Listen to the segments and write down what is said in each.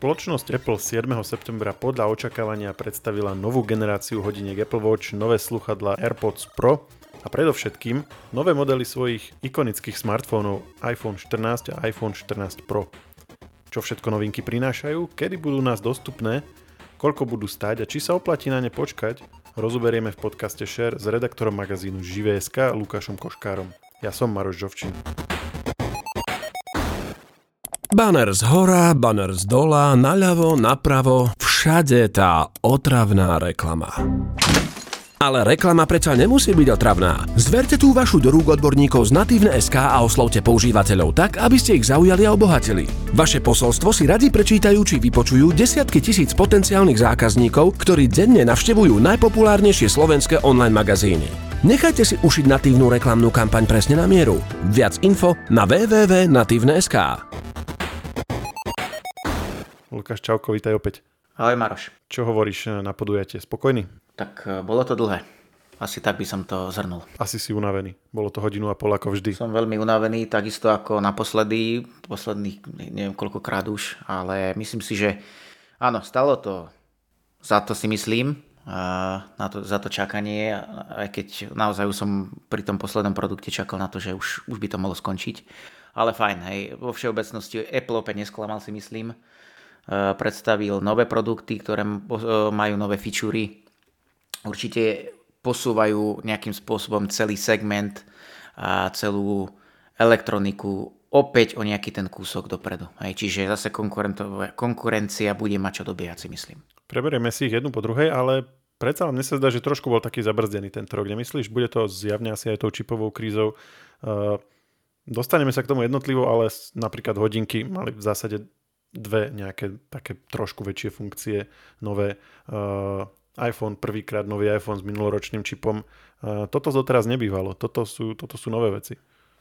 Spoločnosť Apple 7. septembra podľa očakávania predstavila novú generáciu hodiniek Apple Watch, nové sluchadla AirPods Pro a predovšetkým nové modely svojich ikonických smartfónov iPhone 14 a iPhone 14 Pro. Čo všetko novinky prinášajú, kedy budú nás dostupné, koľko budú stáť a či sa oplatí na ne počkať, rozoberieme v podcaste Share s redaktorom magazínu Živé.sk Lukášom Koškárom. Ja som Maroš Žovčin. Banner z hora, banner z dola, naľavo, napravo, všade tá otravná reklama. Ale reklama predsa nemusí byť otravná. Zverte tú vašu do rúk odborníkov z Natívne SK a oslovte používateľov tak, aby ste ich zaujali a obohatili. Vaše posolstvo si radi prečítajú či vypočujú desiatky tisíc potenciálnych zákazníkov, ktorí denne navštevujú najpopulárnejšie slovenské online magazíny. Nechajte si ušiť natívnu reklamnú kampaň presne na mieru. Viac info na www.natívne.sk. Lukáš Čauko, vítaj opäť. Ahoj Maroš. Čo hovoríš na podujatie? Spokojný? Tak e, bolo to dlhé. Asi tak by som to zhrnul. Asi si unavený. Bolo to hodinu a pol ako vždy. Som veľmi unavený, takisto ako naposledy, posledných neviem koľkokrát už, ale myslím si, že áno, stalo to za to si myslím, na to, za to čakanie, aj keď naozaj už som pri tom poslednom produkte čakal na to, že už, už by to mohlo skončiť. Ale fajn, hej, vo všeobecnosti Apple opäť nesklamal si myslím. Eh, predstavil nové produkty, ktoré eh, majú nové fičúry. Určite posúvajú nejakým spôsobom celý segment a celú elektroniku opäť o nejaký ten kúsok dopredu. Hej, čiže zase konkurencia bude mať čo dobiehať, si myslím. Preberieme si ich jednu po druhej, ale predsa mne sa zdá, že trošku bol taký zabrzdený tento rok. Nemyslíš? Bude to zjavne asi aj tou čipovou krízou. Uh, dostaneme sa k tomu jednotlivo, ale napríklad hodinky mali v zásade dve nejaké také trošku väčšie funkcie, nové uh, iPhone, prvýkrát nový iPhone s minuloročným čipom. Uh, toto doteraz nebývalo, toto sú, toto sú nové veci.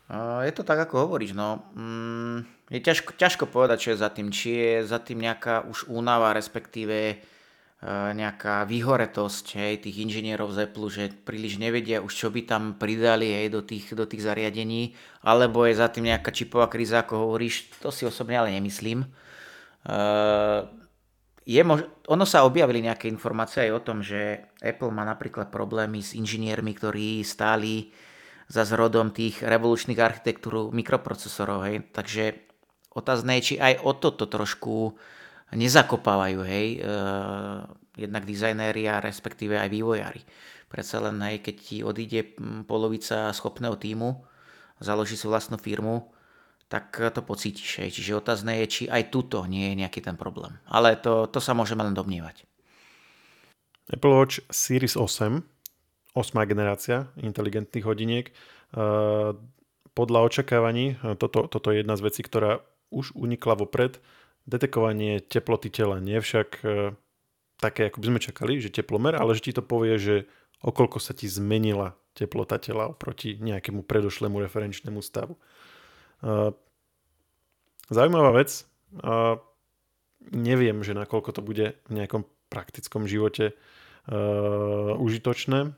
Uh, je to tak, ako hovoríš, no. Mm, je ťažko, ťažko povedať, čo je za tým. Či je za tým nejaká už únava, respektíve uh, nejaká vyhoretosť hej, tých inžinierov z Apple, že príliš nevedia už, čo by tam pridali hej, do, tých, do tých zariadení, alebo je za tým nejaká čipová kríza, ako hovoríš, to si osobne ale nemyslím. Eh, je mož- ono sa objavili nejaké informácie aj o tom, že Apple má napríklad problémy s inžiniermi, ktorí stáli za zrodom tých revolučných architektúr mikroprocesorov. Hej. Takže otázne je, či aj o toto trošku nezakopávajú, hej, e, jednak dizajnéri a respektíve aj vývojári. Predsa len, hej, keď ti odíde hm, polovica schopného týmu, založí si vlastnú firmu, tak to pocítiš. Hej. Čiže otázne je, či aj tuto nie je nejaký ten problém. Ale to, to sa môžeme len domnievať. Apple Watch Series 8, 8. generácia inteligentných hodiniek. Eh, podľa očakávaní, eh, toto, toto je jedna z vecí, ktorá už unikla vopred, detekovanie teploty tela, nie však také, ako by sme čakali, že teplomer, ale že ti to povie, že okolko sa ti zmenila teplota tela oproti nejakému predošlému referenčnému stavu. Zaujímavá vec. Neviem, že nakoľko to bude v nejakom praktickom živote užitočné.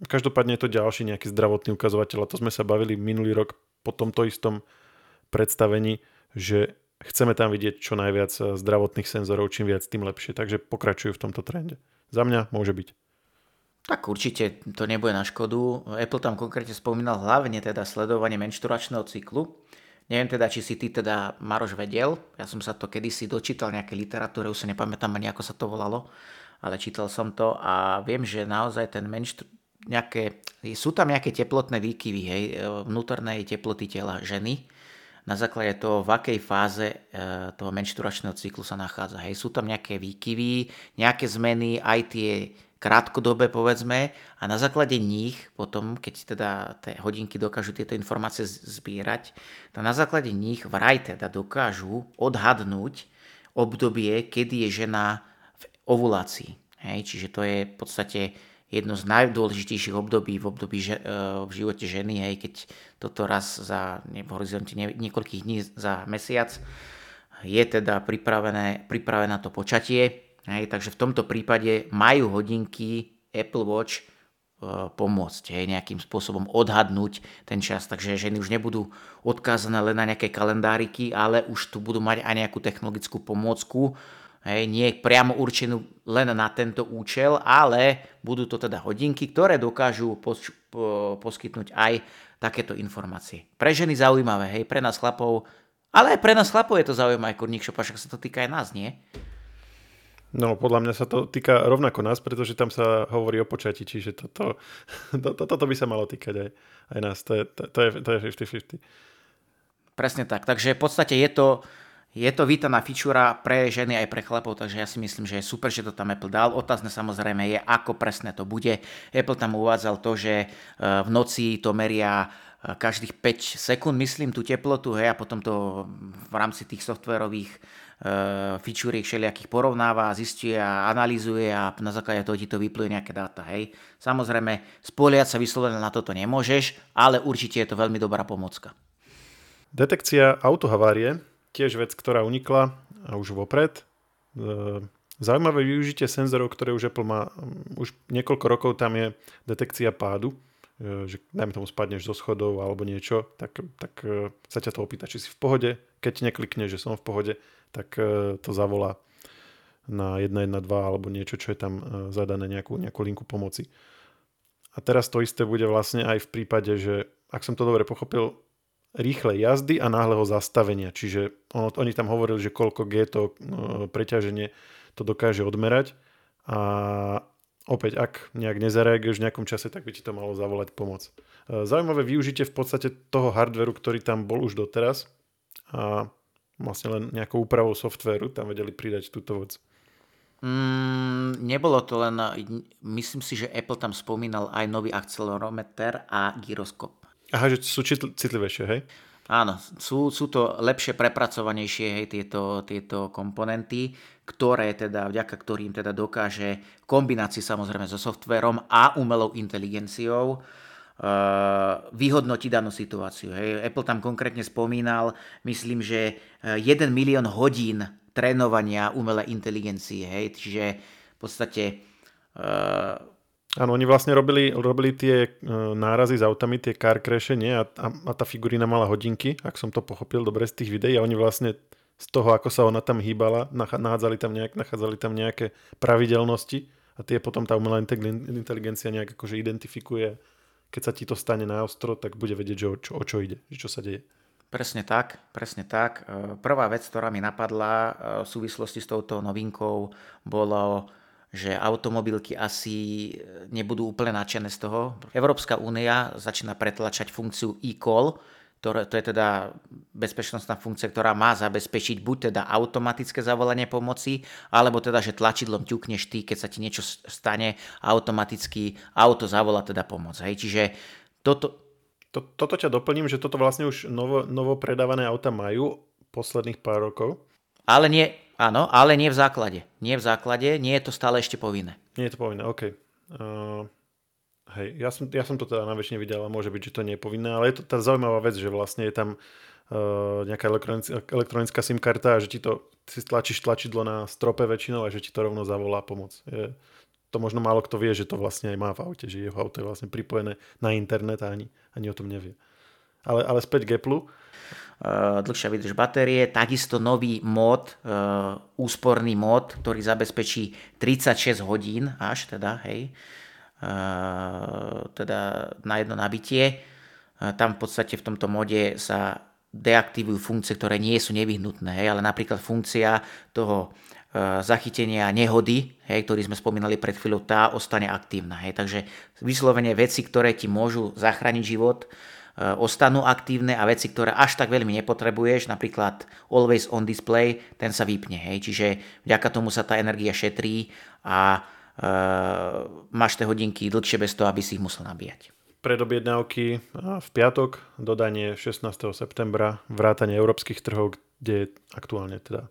Každopádne je to ďalší nejaký zdravotný ukazovateľ a to sme sa bavili minulý rok po tomto istom predstavení, že chceme tam vidieť čo najviac zdravotných senzorov, čím viac, tým lepšie. Takže pokračujú v tomto trende. Za mňa môže byť. Tak určite to nebude na škodu. Apple tam konkrétne spomínal hlavne teda sledovanie menšturačného cyklu. Neviem teda, či si ty teda, Maroš, vedel. Ja som sa to kedysi dočítal nejaké literatúre, už sa nepamätám ani ako sa to volalo, ale čítal som to a viem, že naozaj ten menštru... nejaké... sú tam nejaké teplotné výkyvy, hej, vnútornej teploty tela ženy, na základe toho, v akej fáze e, toho menšturačného cyklu sa nachádza. Hej, sú tam nejaké výkyvy, nejaké zmeny, aj tie krátkodobé povedzme a na základe nich potom, keď teda tie hodinky dokážu tieto informácie zbierať, tak na základe nich vraj teda dokážu odhadnúť obdobie, kedy je žena v ovulácii. Hej, čiže to je v podstate jedno z najdôležitejších období v období že, e, v živote ženy, hej, keď toto raz za v horizonte niekoľkých dní za mesiac je teda pripravené, pripravené to počatie, Hej, takže v tomto prípade majú hodinky Apple Watch pomôcť, hej, nejakým spôsobom odhadnúť ten čas. Takže ženy už nebudú odkázané len na nejaké kalendáriky, ale už tu budú mať aj nejakú technologickú pomôcku, hej, nie priamo určenú len na tento účel, ale budú to teda hodinky, ktoré dokážu pos- po- poskytnúť aj takéto informácie. Pre ženy zaujímavé, hej, pre nás chlapov, ale aj pre nás chlapov je to zaujímavé, kurník šopa, však sa to týka aj nás, nie? No, podľa mňa sa to týka rovnako nás, pretože tam sa hovorí o počati, čiže toto, to, to, toto by sa malo týkať aj, aj nás. To je, to, to je, to je 50-50. Presne tak. Takže v podstate je to, je to vítaná fičúra pre ženy aj pre chlapov, takže ja si myslím, že je super, že to tam Apple dal. Otázne samozrejme je, ako presne to bude. Apple tam uvádzal to, že e, v noci to meria e, každých 5 sekúnd, myslím, tú teplotu, hej, a potom to v rámci tých softverových fičúriek všelijakých porovnáva, zistuje a analýzuje a na základe toho ti to vypluje nejaké dáta. Hej. Samozrejme, spoliať sa vyslovene na toto nemôžeš, ale určite je to veľmi dobrá pomocka. Detekcia autohavárie, tiež vec, ktorá unikla už vopred. Eh, zaujímavé využitie senzorov, ktoré už Apple má, mm, už niekoľko rokov tam je detekcia pádu, eh, že dajme tomu spadneš zo schodov alebo niečo, tak, tak sa ťa to opýta, či si v pohode. Keď neklikneš, že som v pohode, tak e, to zavolá na 112 alebo niečo, čo je tam e, zadané, nejakú, nejakú linku pomoci. A teraz to isté bude vlastne aj v prípade, že ak som to dobre pochopil, rýchle jazdy a náhleho zastavenia. Čiže on, oni tam hovorili, že koľko G to e, preťaženie to dokáže odmerať a opäť, ak nejak nezareaguješ v nejakom čase, tak by ti to malo zavolať pomoc. Zaujímavé využitie v podstate toho hardveru, ktorý tam bol už doteraz a vlastne len nejakou úpravou softvéru tam vedeli pridať túto vec. Mm, nebolo to len, myslím si, že Apple tam spomínal aj nový akcelerometer a gyroskop. Aha, že sú citlivejšie, hej? Áno, sú, sú to lepšie prepracovanejšie hej, tieto, tieto komponenty, ktoré teda, vďaka ktorým teda dokáže v kombinácii samozrejme so softverom a umelou inteligenciou Eh, vyhodnotiť danú situáciu. Hej. Apple tam konkrétne spomínal, myslím, že 1 eh, milión hodín trénovania umelej inteligencie. Hej. Čiže v podstate... Uh... Áno, oni vlastne robili, robili tie nárazy s autami, tie car crashe, nie? A, a, a tá figurína mala hodinky, ak som to pochopil dobre z tých videí a oni vlastne z toho, ako sa ona tam hýbala, nachádzali tam, nejak, nachádzali tam nejaké pravidelnosti a tie potom tá umelá inteligencia nejak akože identifikuje keď sa ti to stane na ostro, tak bude vedieť, že o čo, o čo ide, že čo sa deje. Presne tak, presne tak. E, prvá vec, ktorá mi napadla e, v súvislosti s touto novinkou, bolo, že automobilky asi nebudú úplne nadšené z toho. Európska únia začína pretlačať funkciu e-call, ktoré, to je teda bezpečnostná funkcia, ktorá má zabezpečiť buď teda automatické zavolanie pomoci, alebo teda, že tlačidlom ťukneš ty, keď sa ti niečo stane, automaticky auto zavolá teda pomoc. Hej. Čiže toto... To, toto ťa doplním, že toto vlastne už novo, novo predávané auta majú posledných pár rokov. Ale nie, áno, ale nie v základe. Nie v základe, nie je to stále ešte povinné. Nie je to povinné, OK. Uh... Hej, ja som, ja som to teda na väčšine videl a môže byť, že to nie je povinné, ale je to tá zaujímavá vec, že vlastne je tam uh, nejaká elektronická, elektronická SIM karta a že ti to, si stlačíš tlačidlo na strope väčšinou a že ti to rovno zavolá pomoc. Je, to možno málo kto vie, že to vlastne aj má v aute, že jeho auto je vlastne pripojené na internet a ani, ani o tom nevie. Ale, ale späť k Apple. Uh, dlhšia vydrž batérie, takisto nový mód, uh, úsporný mód, ktorý zabezpečí 36 hodín až teda, hej, teda na jedno nabitie. Tam v podstate v tomto mode sa deaktivujú funkcie, ktoré nie sú nevyhnutné, ale napríklad funkcia toho zachytenia nehody, hej, ktorý sme spomínali pred chvíľou, tá ostane aktívna. Hej. Takže vyslovene veci, ktoré ti môžu zachrániť život, ostanú aktívne a veci, ktoré až tak veľmi nepotrebuješ, napríklad always on display, ten sa vypne. Hej. Čiže vďaka tomu sa tá energia šetrí a máš tie hodinky dlhšie bez toho, aby si ich musel nabíjať. Predobjednávky v piatok, dodanie 16. septembra, vrátanie európskych trhov, kde je aktuálne teda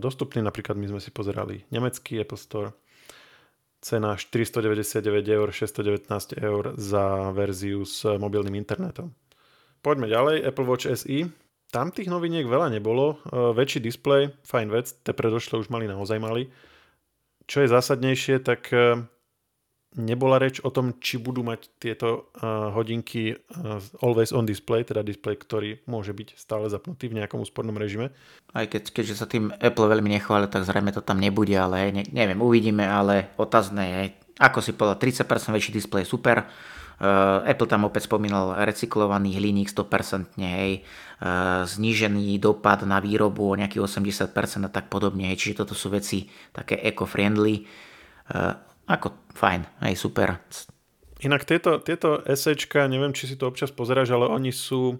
dostupný. Napríklad my sme si pozerali nemecký Apple Store, cena 499 eur, 619 eur za verziu s mobilným internetom. Poďme ďalej, Apple Watch SE. Tam tých noviniek veľa nebolo, väčší displej, fajn vec, tie predošle už mali naozaj mali čo je zásadnejšie, tak e, nebola reč o tom, či budú mať tieto uh, hodinky uh, always on display, teda display, ktorý môže byť stále zapnutý v nejakom úspornom režime. Aj keď, keďže sa tým Apple veľmi nechváli, tak zrejme to tam nebude, ale ne, neviem, uvidíme, ale otázne je, ako si povedal, 30% väčší displej super, Apple tam opäť spomínal recyklovaný hliník 100%, hej, uh, znížený dopad na výrobu o nejakých 80% a tak podobne, hej, čiže toto sú veci také eco-friendly. Uh, ako fajn, hej, super. Inak tieto, tieto SEčka, neviem, či si to občas pozeráš, ale oni sú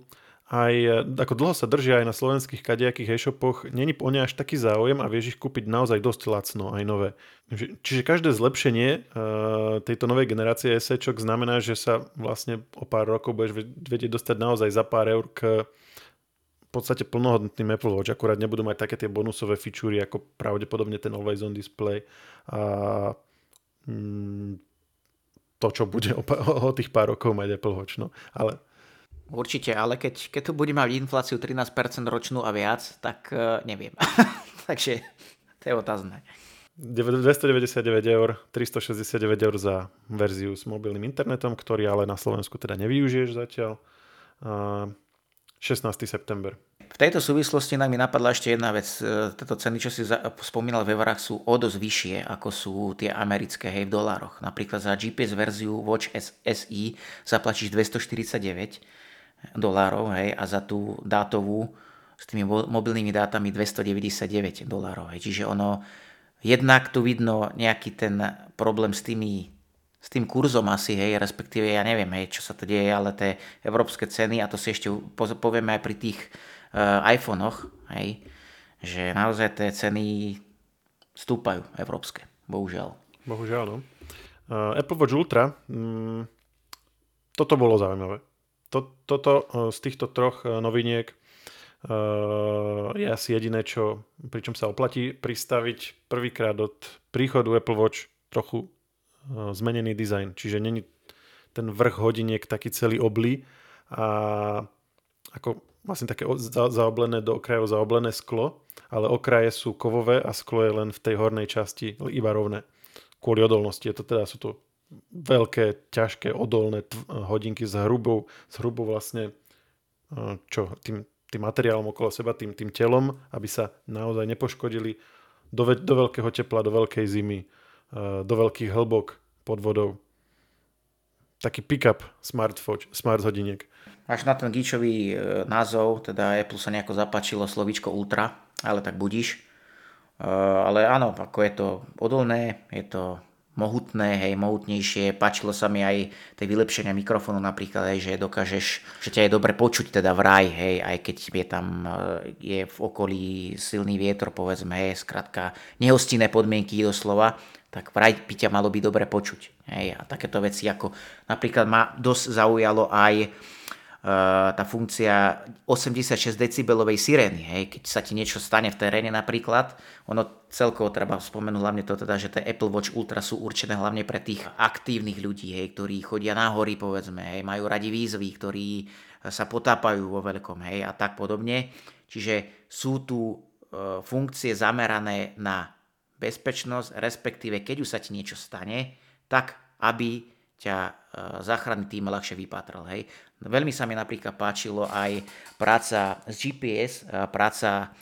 aj, ako dlho sa držia aj na slovenských kadejakých e-shopoch, není o ne až taký záujem a vieš ich kúpiť naozaj dosť lacno, aj nové. Čiže každé zlepšenie uh, tejto novej generácie SEčok znamená, že sa vlastne o pár rokov budeš vedieť dostať naozaj za pár eur k v podstate plnohodnotným Apple Watch, akurát nebudú mať také tie bonusové fičúry ako pravdepodobne ten Always On Display a mm, to, čo bude o, o tých pár rokov mať Apple Watch. No. Ale Určite, ale keď, keď tu bude mať infláciu 13% ročnú a viac, tak uh, neviem. Takže to je otázne. 299 eur, 369 eur za verziu s mobilným internetom, ktorý ale na Slovensku teda nevyužiješ zatiaľ. Uh, 16. september. V tejto súvislosti nám mi napadla ešte jedna vec. E, tieto ceny, čo si spomínal v eurách, sú o dosť vyššie, ako sú tie americké, hej, v dolároch. Napríklad za GPS verziu Watch SI zaplatíš 249 dolárov, hej, a za tú dátovú s tými mobilnými dátami 299 dolárov. Hej. Čiže ono, jednak tu vidno nejaký ten problém s tými s tým kurzom asi, hej, respektíve ja neviem, hej, čo sa to deje, ale tie európske ceny, a to si ešte povieme aj pri tých uh, iPhonech, hej, že naozaj tie ceny stúpajú európske, bohužiaľ. Bohužiaľ, no. Uh, Apple Watch Ultra, mm, toto bolo zaujímavé to, toto eh, z týchto troch eh, noviniek uh, je asi jediné, čo, pričom sa oplatí pristaviť prvýkrát od príchodu Apple Watch trochu zmenený dizajn. Čiže není ten vrch hodiniek taký celý oblý a ako vlastne také za, zaoblené do okrajov zaoblené sklo, ale okraje sú kovové a sklo je len v tej hornej časti iba rovné. Kvôli odolnosti. Je to teda, sú to veľké, ťažké, odolné hodinky s hrubou, s hrubou vlastne e, čo, tým, tým materiálom okolo seba, tým, tým telom, aby sa naozaj nepoškodili do, do veľkého tepla, do veľkej zimy, e, do veľkých hĺbok pod vodou. Taký pick-up smart, smart hodiniek. Až na ten gíčový e, názov, teda Apple sa nejako zapačilo slovíčko Ultra, ale tak budíš. Ale áno, ako je to odolné, je to mohutné, hej, mohutnejšie. Páčilo sa mi aj tie vylepšenia mikrofónu napríklad, hej, že dokážeš, že ťa je dobre počuť teda vraj, hej, aj keď je tam e, je v okolí silný vietor, povedzme, hej, skrátka nehostinné podmienky doslova, tak vraj by ťa malo byť dobre počuť. Hej, a takéto veci ako napríklad ma dosť zaujalo aj tá funkcia 86 decibelovej sirény, hej, keď sa ti niečo stane v teréne napríklad, ono celkovo treba spomenúť hlavne to teda, že tie Apple Watch Ultra sú určené hlavne pre tých aktívnych ľudí, hej, ktorí chodia na hory, povedzme, hej, majú radi výzvy, ktorí sa potápajú vo veľkom, hej, a tak podobne. Čiže sú tu e, funkcie zamerané na bezpečnosť, respektíve keď už sa ti niečo stane, tak aby ťa e, záchranný tým ľahšie vypátral. Hej. Veľmi sa mi napríklad páčilo aj práca s GPS, práca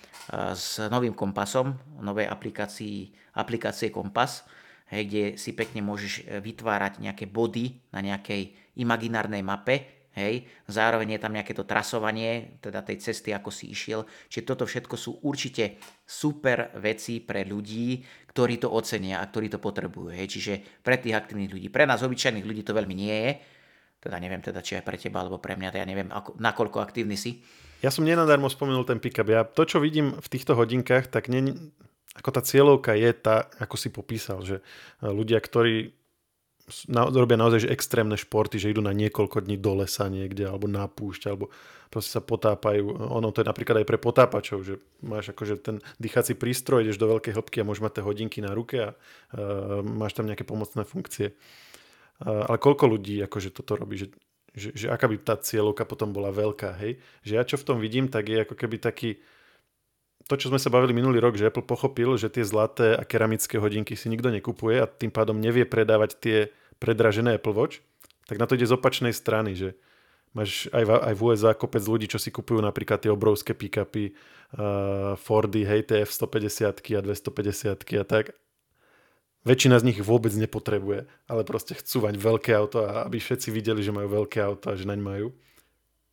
s novým kompasom, novej aplikácii, aplikácie Kompas, hej, kde si pekne môžeš vytvárať nejaké body na nejakej imaginárnej mape, hej, zároveň je tam nejaké to trasovanie, teda tej cesty, ako si išiel, čiže toto všetko sú určite super veci pre ľudí, ktorí to ocenia a ktorí to potrebujú, hej, čiže pre tých aktívnych ľudí. Pre nás, obyčajných ľudí, to veľmi nie je, teda neviem teda, či aj pre teba alebo pre mňa, ja neviem, ako, nakoľko aktívny si. Ja som nenadarmo spomenul ten pick-up. Ja to, čo vidím v týchto hodinkách, tak nie, ako tá cieľovka je tá, ako si popísal, že ľudia, ktorí na, robia naozaj že extrémne športy, že idú na niekoľko dní do lesa niekde, alebo na púšť, alebo proste sa potápajú. Ono to je napríklad aj pre potápačov, že máš akože ten dýchací prístroj, ideš do veľkej hĺbky a môžeš mať tie hodinky na ruke a uh, máš tam nejaké pomocné funkcie. Ale koľko ľudí akože toto robí, že, že, že aká by tá cieľovka potom bola veľká, hej? Že ja čo v tom vidím, tak je ako keby taký, to, čo sme sa bavili minulý rok, že Apple pochopil, že tie zlaté a keramické hodinky si nikto nekupuje a tým pádom nevie predávať tie predražené Apple Watch, tak na to ide z opačnej strany, že máš aj v, aj v USA kopec ľudí, čo si kupujú napríklad tie obrovské pick-upy, uh, Fordy, hej, TF 150 a 250 a tak. Väčšina z nich vôbec nepotrebuje, ale proste chcú mať veľké auto a aby všetci videli, že majú veľké auto a že naň majú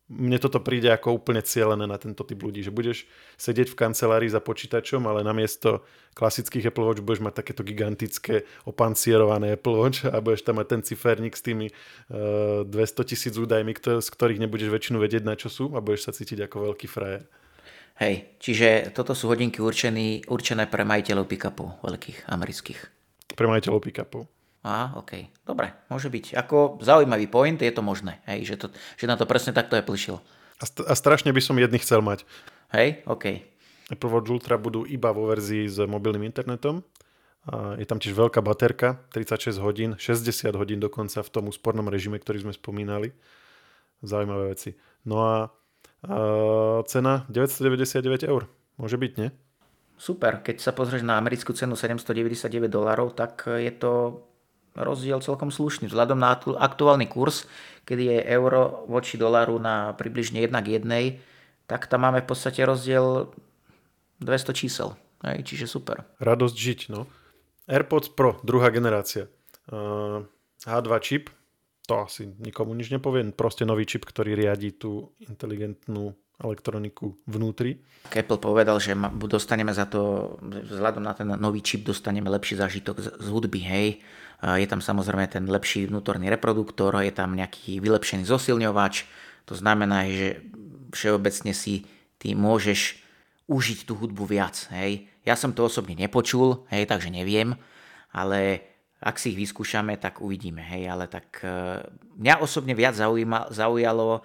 mne toto príde ako úplne cieľené na tento typ ľudí, že budeš sedieť v kancelárii za počítačom, ale namiesto klasických Apple Watch budeš mať takéto gigantické opancierované Apple Watch a budeš tam mať ten ciferník s tými uh, eh, 200 tisíc údajmi, z ktorých nebudeš väčšinu vedieť na čo sú a budeš sa cítiť ako veľký frajer. Hej, čiže toto sú hodinky určený, určené pre majiteľov pick-upov veľkých amerických. Pre majiteľov pick-upov. Á, OK. Dobre, môže byť. Ako zaujímavý point, je to možné, hej, že, to, že na to presne takto je plišil. A, st- a strašne by som jedný chcel mať. Hej, OK. Apple Watch Ultra budú iba vo verzii s mobilným internetom. A je tam tiež veľká baterka, 36 hodín, 60 hodín dokonca v tom úspornom režime, ktorý sme spomínali. Zaujímavé veci. No a, a cena 999 eur. Môže byť, nie? Super. Keď sa pozrieš na americkú cenu 799 dolarov, tak je to rozdiel celkom slušný. Vzhľadom na aktuálny kurz, kedy je euro voči dolaru na približne 1 k 1, tak tam máme v podstate rozdiel 200 čísel. Hej, čiže super. Radosť žiť, no. AirPods Pro, druhá generácia. Uh, H2 čip, to asi nikomu nič nepoviem, proste nový čip, ktorý riadi tú inteligentnú elektroniku vnútri. Apple povedal, že dostaneme za to, vzhľadom na ten nový čip, dostaneme lepší zážitok z hudby, hej. Je tam samozrejme ten lepší vnútorný reproduktor, je tam nejaký vylepšený zosilňovač, to znamená, že všeobecne si ty môžeš užiť tú hudbu viac, hej. Ja som to osobne nepočul, hej, takže neviem, ale ak si ich vyskúšame, tak uvidíme, hej, ale tak e, mňa osobne viac zaujíma, zaujalo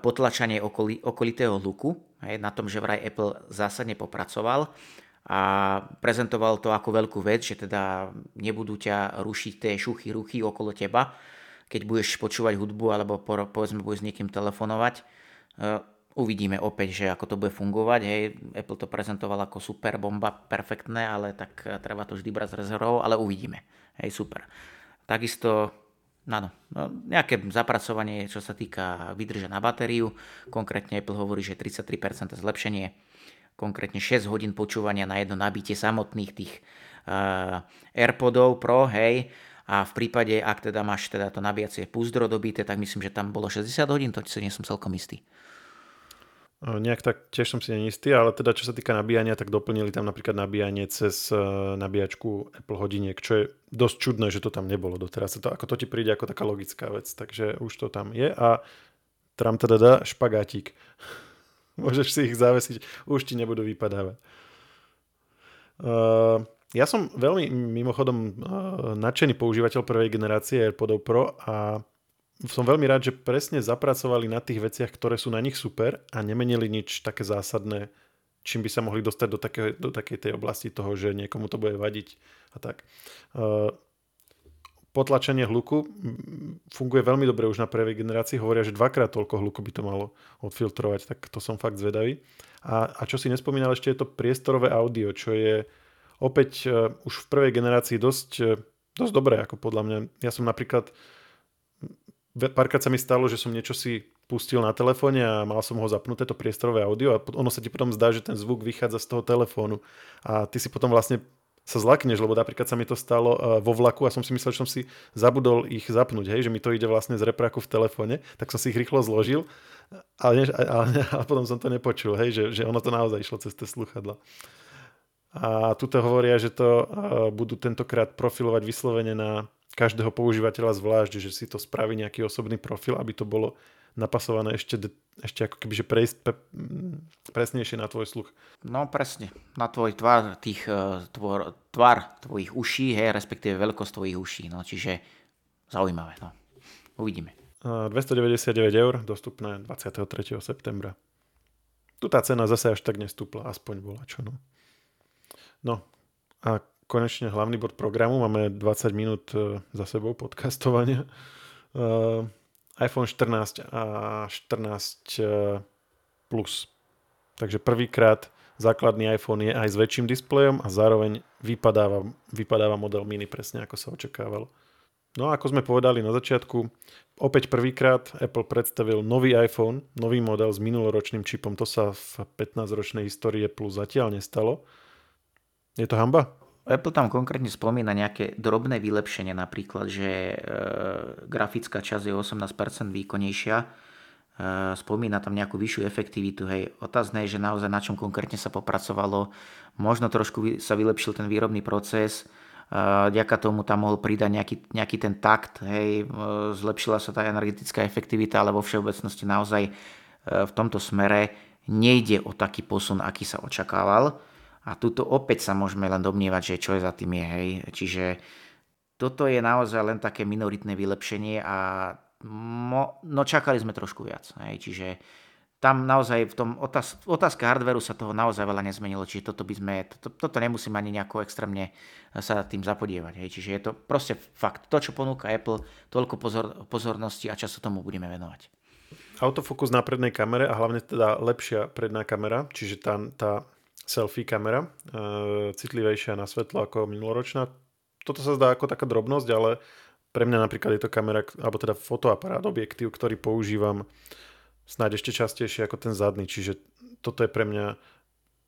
potlačanie okoli, okolitého hluku, hej, na tom, že vraj Apple zásadne popracoval a prezentoval to ako veľkú vec, že teda nebudú ťa rušiť tie šuchy, ruchy okolo teba, keď budeš počúvať hudbu alebo povedzme budeš s niekým telefonovať. Eh, uvidíme opäť, že ako to bude fungovať. Hej, Apple to prezentoval ako super bomba, perfektné, ale tak eh, treba to vždy brať z rezervou, ale uvidíme. Hej, super. Takisto Áno, no, nejaké zapracovanie, čo sa týka vydrže na batériu. Konkrétne Apple hovorí, že 33% zlepšenie. Konkrétne 6 hodín počúvania na jedno nabitie samotných tých uh, AirPodov Pro, hej. A v prípade, ak teda máš teda to nabíjacie púzdro dobité, tak myslím, že tam bolo 60 hodín, to si nie som celkom istý. Nejak tak tiež som si neistý, ale teda čo sa týka nabíjania, tak doplnili tam napríklad nabíjanie cez e, nabíjačku Apple hodiniek, čo je dosť čudné, že to tam nebolo doteraz. To, ako to ti príde ako taká logická vec, takže už to tam je a tam teda dá špagátik. Môžeš si ich zavesiť, už ti nebudú vypadávať. Uh, ja som veľmi mimochodom nadšený používateľ prvej generácie AirPodov Pro a som veľmi rád, že presne zapracovali na tých veciach, ktoré sú na nich super a nemenili nič také zásadné, čím by sa mohli dostať do, také, do takej tej oblasti toho, že niekomu to bude vadiť a tak. Uh, potlačenie hluku funguje veľmi dobre už na prvej generácii. Hovoria, že dvakrát toľko hluku by to malo odfiltrovať, tak to som fakt zvedavý. A, a čo si nespomínal, ešte je to priestorové audio, čo je opäť uh, už v prvej generácii dosť, uh, dosť dobré, ako podľa mňa. Ja som napríklad párkrát sa mi stalo, že som niečo si pustil na telefóne a mal som ho zapnuté to priestorové audio a ono sa ti potom zdá, že ten zvuk vychádza z toho telefónu a ty si potom vlastne sa zlakneš, lebo napríklad sa mi to stalo uh, vo vlaku a som si myslel, že som si zabudol ich zapnúť, hej, že mi to ide vlastne z repraku v telefóne, tak som si ich rýchlo zložil, ale, ne, ale, ale potom som to nepočul, hej, že, že ono to naozaj išlo cez tie sluchadla. A tuto hovoria, že to uh, budú tentokrát profilovať vyslovene na každého používateľa zvlášť, že si to spraví nejaký osobný profil, aby to bolo napasované ešte, ešte ako keby, že prejsť pe, presnejšie na tvoj sluch. No presne, na tvoj tvar, tých, e, tvor, tvar tvojich uší, hej, respektíve veľkosť tvojich uší, no čiže zaujímavé, no. Uvidíme. 299 eur, dostupné 23. septembra. Tu tá cena zase až tak nestúpla, aspoň bola čo, no. No, a konečne hlavný bod programu. Máme 20 minút e, za sebou podcastovania. Uh, iPhone 14 a 14 e, Plus. Takže prvýkrát základný iPhone je aj s väčším displejom a zároveň vypadáva, vypadáva model mini presne ako sa očakávalo. No a ako sme povedali na začiatku, opäť prvýkrát Apple predstavil nový iPhone, nový model s minuloročným čipom. To sa v 15-ročnej histórii Apple zatiaľ nestalo. Je to hamba? Apple tam konkrétne spomína nejaké drobné vylepšenie, napríklad, že e, grafická časť je 18% výkonnejšia, e, spomína tam nejakú vyššiu efektivitu. Hej. Otázne je, že naozaj na čom konkrétne sa popracovalo. Možno trošku sa vylepšil ten výrobný proces, Ďaka tomu tam mohol pridať nejaký, nejaký ten takt, hej, zlepšila sa tá energetická efektivita, ale vo všeobecnosti naozaj e, v tomto smere nejde o taký posun, aký sa očakával. A tuto opäť sa môžeme len domnievať, že čo je za tým je, hej. Čiže toto je naozaj len také minoritné vylepšenie a mo, no čakali sme trošku viac, hej. Čiže tam naozaj v tom otáz, otázke hardveru sa toho naozaj veľa nezmenilo, čiže toto by sme, toto, toto nemusíme ani nejako extrémne sa tým zapodievať. Hej. Čiže je to proste fakt. To, čo ponúka Apple, toľko pozor, pozornosti a času tomu budeme venovať. Autofokus na prednej kamere a hlavne teda lepšia predná kamera, čiže tá, tá selfie kamera, e, citlivejšia na svetlo ako minuloročná. Toto sa zdá ako taká drobnosť, ale pre mňa napríklad je to kamera, alebo teda fotoaparát, objektív, ktorý používam snáď ešte častejšie ako ten zadný, čiže toto je pre mňa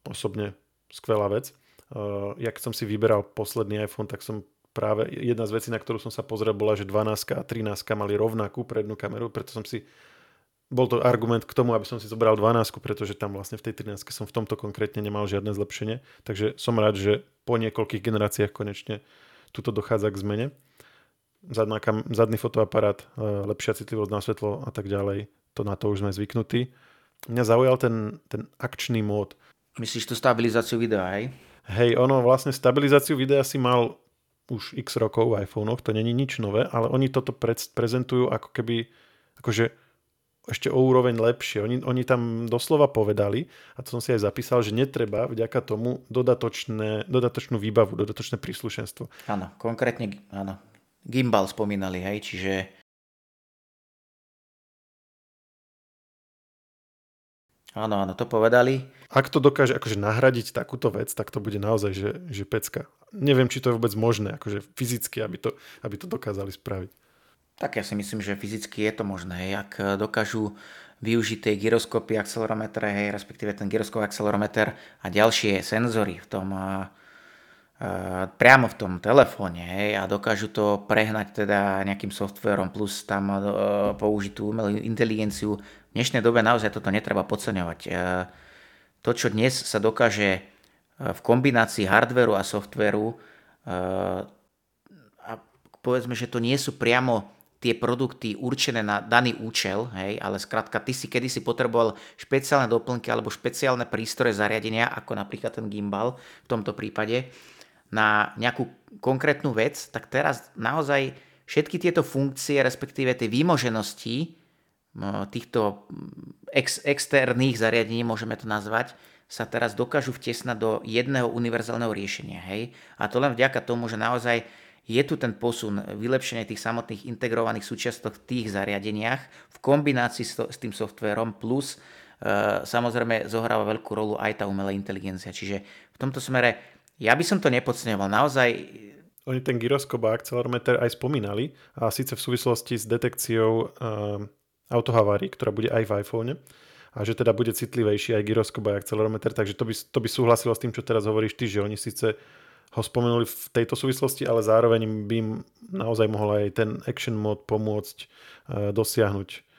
osobne skvelá vec. Uh, jak som si vyberal posledný iPhone, tak som práve jedna z vecí, na ktorú som sa pozrel, bola, že 12 a 13 mali rovnakú prednú kameru, preto som si bol to argument k tomu, aby som si zobral 12, pretože tam vlastne v tej 13 som v tomto konkrétne nemal žiadne zlepšenie. Takže som rád, že po niekoľkých generáciách konečne tuto dochádza k zmene. Zadná kam, zadný fotoaparát, uh, lepšia citlivosť na svetlo a tak ďalej to na to už sme zvyknutí. Mňa zaujal ten, ten akčný mód. Myslíš tú stabilizáciu videa, hej? Hej, ono vlastne stabilizáciu videa si mal už x rokov v iPhonech, to není nič nové, ale oni toto pre, prezentujú ako keby, akože ešte o úroveň lepšie. Oni, oni tam doslova povedali, a to som si aj zapísal, že netreba vďaka tomu dodatočné, dodatočnú výbavu, dodatočné príslušenstvo. Áno, konkrétne áno. Gimbal spomínali, hej, čiže Áno, áno, to povedali. Ak to dokáže akože nahradiť takúto vec, tak to bude naozaj, že, že pecka. Neviem, či to je vôbec možné, akože fyzicky, aby to, aby to dokázali spraviť. Tak ja si myslím, že fyzicky je to možné. Ak dokážu využiť tie gyroskopy, akcelerometre, hej, respektíve ten gyroskop akcelerometer a ďalšie senzory v tom priamo v tom telefóne hej, a dokážu to prehnať teda nejakým softverom plus tam použiť tú umelú inteligenciu. V dnešnej dobe naozaj toto netreba podceňovať. To, čo dnes sa dokáže v kombinácii hardveru a softveru a povedzme, že to nie sú priamo tie produkty určené na daný účel, hej, ale skrátka ty si kedysi potreboval špeciálne doplnky alebo špeciálne prístroje zariadenia, ako napríklad ten gimbal v tomto prípade, na nejakú konkrétnu vec, tak teraz naozaj všetky tieto funkcie, respektíve tie výmoženosti týchto ex- externých zariadení, môžeme to nazvať, sa teraz dokážu vtesnať do jedného univerzálneho riešenia. Hej? A to len vďaka tomu, že naozaj je tu ten posun, vylepšenie tých samotných integrovaných súčiastok v tých zariadeniach v kombinácii s, tým softverom plus e, samozrejme zohráva veľkú rolu aj tá umelá inteligencia. Čiže v tomto smere ja by som to nepodceňoval. Naozaj... Oni ten gyroskop a akcelerometer aj spomínali, a síce v súvislosti s detekciou uh, autohavárií, ktorá bude aj v iPhone a že teda bude citlivejší aj gyroskop a akcelerometer, takže to by, to by súhlasilo s tým, čo teraz hovoríš ty, že oni síce ho spomenuli v tejto súvislosti, ale zároveň by im naozaj mohol aj ten action mod pomôcť uh, dosiahnuť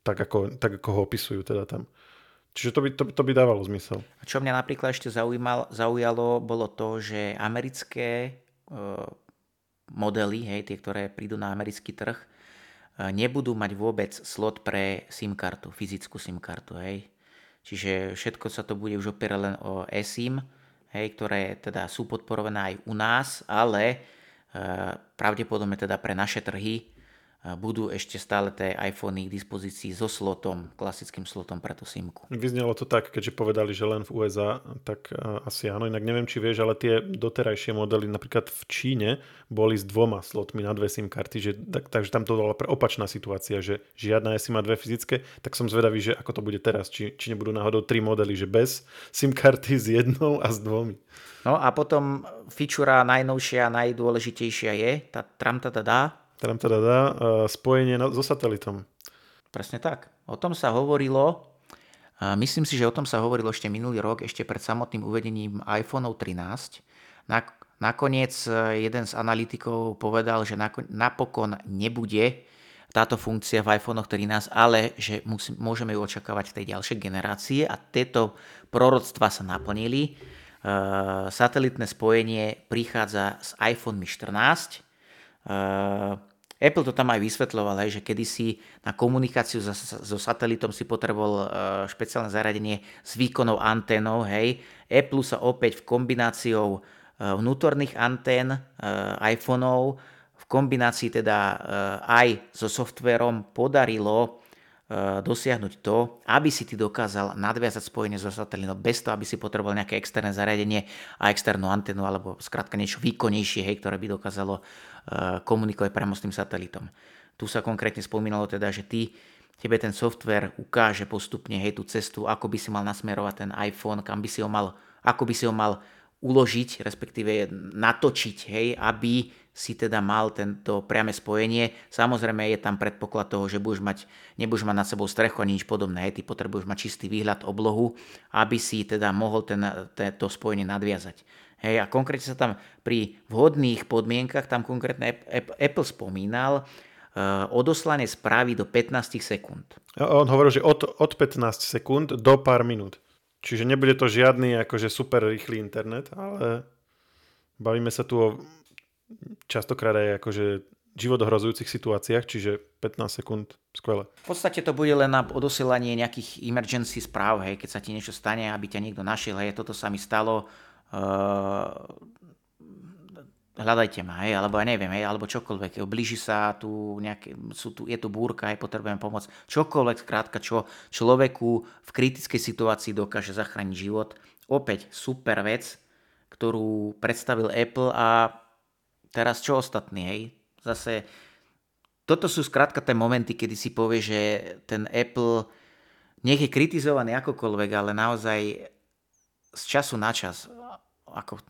tak ako, tak, ako ho opisujú teda tam. Čiže to by, to, to by dávalo zmysel. A čo mňa napríklad ešte zaujímal, zaujalo, bolo to, že americké e, modely, hej, tie, ktoré prídu na americký trh, e, nebudú mať vôbec slot pre SIM kartu, fyzickú SIM kartu. Hej. Čiže všetko sa to bude už opierať len o eSIM, hej, ktoré teda sú podporované aj u nás, ale e, pravdepodobne teda pre naše trhy budú ešte stále tie iPhony k dispozícii so slotom, klasickým slotom pre tú simku. Vyznelo to tak, keďže povedali, že len v USA, tak asi áno. Inak neviem, či vieš, ale tie doterajšie modely napríklad v Číne boli s dvoma slotmi na dve SIM karty, že, tak, takže tam to bola opačná situácia, že žiadna SIM a dve fyzické, tak som zvedavý, že ako to bude teraz, či, či nebudú náhodou tri modely, že bez SIM karty s jednou a s dvomi. No a potom feature najnovšia, najdôležitejšia je tá tramtata ktorá teda dá uh, spojenie na, so satelitom. Presne tak. O tom sa hovorilo, myslím si, že o tom sa hovorilo ešte minulý rok, ešte pred samotným uvedením iPhone 13. Nakoniec jeden z analytikov povedal, že napokon nebude táto funkcia v iPhone 13, ale že musí, môžeme ju očakávať v tej ďalšej generácie a tieto proroctva sa naplnili. Uh, satelitné spojenie prichádza s iPhone 14. Uh, Apple to tam aj vysvetľoval, že kedysi na komunikáciu so, so satelitom si potreboval uh, špeciálne zariadenie s výkonnou anténou. Hej. Apple sa opäť v kombináciou uh, vnútorných antén uh, iPhoneov kombinácii teda aj so softverom podarilo dosiahnuť to, aby si ty dokázal nadviazať spojenie so satelitom bez toho, aby si potreboval nejaké externé zariadenie a externú antenu alebo skrátka niečo výkonnejšie, hej, ktoré by dokázalo eh, komunikovať priamo s tým satelitom. Tu sa konkrétne spomínalo teda, že ty tebe ten software ukáže postupne hej, tú cestu, ako by si mal nasmerovať ten iPhone, kam by si ho mal, ako by si ho mal uložiť, respektíve natočiť, hej, aby si teda mal tento priame spojenie. Samozrejme je tam predpoklad toho, že budeš mať, nebudeš mať nad sebou strechu ani nič podobné. Hej. Ty potrebuješ mať čistý výhľad oblohu, aby si teda mohol ten, to spojenie nadviazať. Hej, a konkrétne sa tam pri vhodných podmienkach, tam konkrétne Apple spomínal, uh, odoslanie správy do 15 sekúnd. On hovoril, že od, od 15 sekúnd do pár minút. Čiže nebude to žiadny akože super rýchly internet, ale bavíme sa tu o častokrát aj akože životohrozujúcich situáciách, čiže 15 sekúnd, skvelé. V podstate to bude len na odosielanie nejakých emergency správ, hej, keď sa ti niečo stane, aby ťa niekto našiel, hej, toto sa mi stalo, uh, hľadajte ma, hej, alebo ja neviem, hej, alebo čokoľvek, hej, blíži sa tu nejaké, sú tu, je tu búrka, hej, potrebujem pomoc, čokoľvek, skrátka, čo človeku v kritickej situácii dokáže zachrániť život. Opäť super vec, ktorú predstavil Apple a teraz čo ostatní, hej? Zase, toto sú skrátka tie momenty, kedy si povie, že ten Apple nech je kritizovaný akokoľvek, ale naozaj z času na čas, ako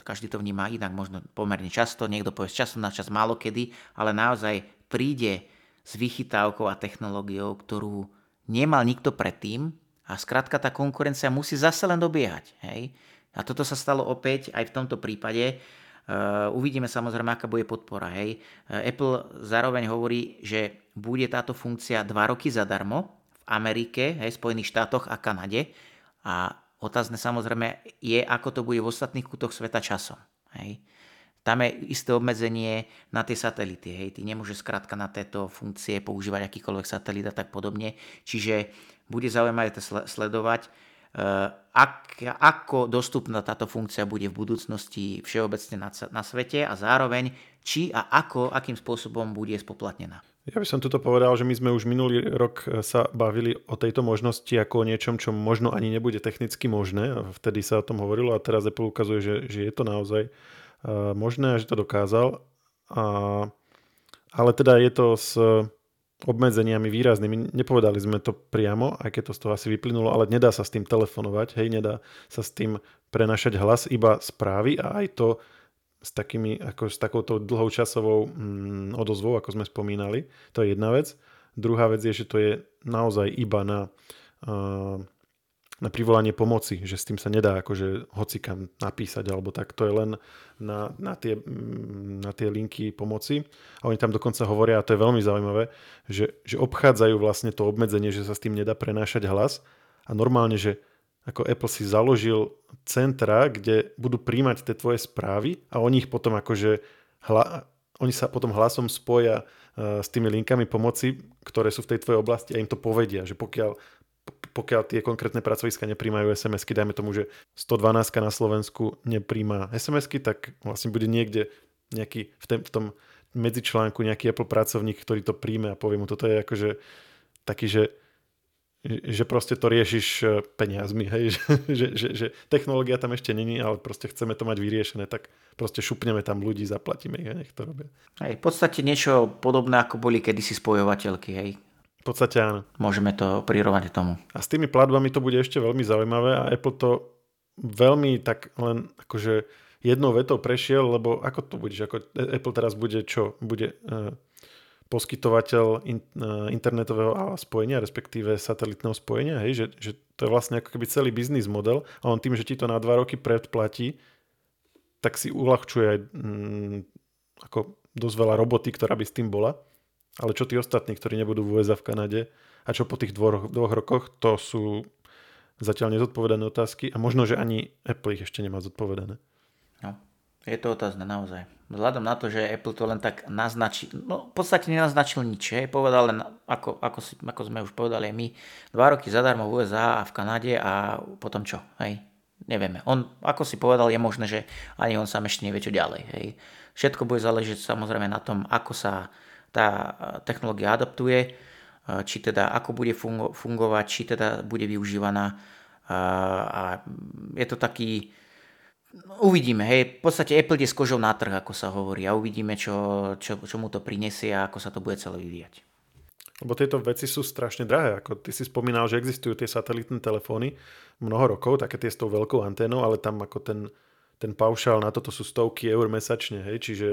každý to vníma inak, možno pomerne často, niekto povie času na čas málo kedy, ale naozaj príde s vychytávkou a technológiou, ktorú nemal nikto predtým a skrátka tá konkurencia musí zase len dobiehať. Hej? A toto sa stalo opäť aj v tomto prípade. Uh, uvidíme samozrejme, aká bude podpora. Hej. Uh, Apple zároveň hovorí, že bude táto funkcia 2 roky zadarmo v Amerike, hej, Spojených štátoch a Kanade. A otázne samozrejme je, ako to bude v ostatných kútoch sveta časom. Hej. Tam je isté obmedzenie na tie satelity. Hej. Ty nemôžeš skrátka na tieto funkcie používať akýkoľvek satelit a tak podobne. Čiže bude zaujímavé to sledovať Eh, ak, ako dostupná táto funkcia bude v budúcnosti všeobecne na, na svete a zároveň či a ako, akým spôsobom bude spoplatnená. Ja by som tuto povedal, že my sme už minulý rok eh, sa bavili o tejto možnosti ako o niečom, čo možno ani nebude technicky možné. Vtedy sa o tom hovorilo a teraz Apple ukazuje, že, že je to naozaj uh, možné a že to dokázal. A, ale teda je to s obmedzeniami výraznými. Nepovedali sme to priamo, aj keď to z toho asi vyplynulo, ale nedá sa s tým telefonovať, hej, nedá sa s tým prenašať hlas, iba správy a aj to s, takými, ako s takouto dlhou časovou mm, odozvou, ako sme spomínali. To je jedna vec. Druhá vec je, že to je naozaj iba na uh, na privolanie pomoci, že s tým sa nedá akože hocikam napísať alebo tak, to je len na, na, tie, mm, na tie linky pomoci. A oni tam dokonca hovoria, a to je veľmi zaujímavé, že, že obchádzajú vlastne to obmedzenie, že sa s tým nedá prenášať hlas a normálne, že ako Apple si založil centra, kde budú príjmať tie tvoje správy a oni ich potom akože hla, oni sa potom hlasom spoja uh, s tými linkami pomoci, ktoré sú v tej tvojej oblasti a im to povedia, že pokiaľ pokiaľ tie konkrétne pracoviska nepríjmajú SMS-ky, dajme tomu, že 112 na Slovensku nepríjma SMS-ky, tak vlastne bude niekde nejaký v, ten, v tom medzičlánku nejaký Apple pracovník, ktorý to príjme a povie mu, toto je akože taký, že že proste to riešiš e, peniazmi, hej, že, že, že technológia tam ešte není, ale proste chceme to mať vyriešené, tak proste šupneme tam ľudí, zaplatíme ich a nech to robia. Hej, v podstate niečo podobné, ako boli kedysi spojovateľky, hej. V podstate áno. Môžeme to prirovať tomu. A s tými platbami to bude ešte veľmi zaujímavé a Apple to veľmi tak len akože jednou vetou prešiel, lebo ako to budeš, ako Apple teraz bude čo? Bude uh, poskytovateľ in, uh, internetového spojenia, respektíve satelitného spojenia, hej? Že, že to je vlastne ako keby celý biznis model a on tým, že ti to na dva roky predplatí, tak si uľahčuje aj mm, ako dosť veľa roboty, ktorá by s tým bola. Ale čo tí ostatní, ktorí nebudú v USA v Kanade a čo po tých dvoch, dvoch rokoch, to sú zatiaľ nezodpovedané otázky a možno, že ani Apple ich ešte nemá zodpovedané. No, je to otázne naozaj. Vzhľadom na to, že Apple to len tak naznačí, no v podstate nenaznačil nič, je, povedal len, ako, ako, si, ako sme už povedali my, dva roky zadarmo v USA a v Kanade a potom čo, hej, nevieme. On, ako si povedal, je možné, že ani on sám ešte nevie čo ďalej, hej. Všetko bude záležiť samozrejme na tom, ako sa tá technológia adaptuje, či teda ako bude fungo- fungovať, či teda bude využívaná. A je to taký, Uvidíme, hej, v podstate Apple je s kožou na trh, ako sa hovorí a uvidíme, čo, čo, čo mu to prinesie a ako sa to bude celé vyvíjať. Lebo tieto veci sú strašne drahé. Ako ty si spomínal, že existujú tie satelitné telefóny mnoho rokov, také tie s tou veľkou anténou, ale tam ako ten, ten paušál na toto sú stovky eur mesačne, hej, čiže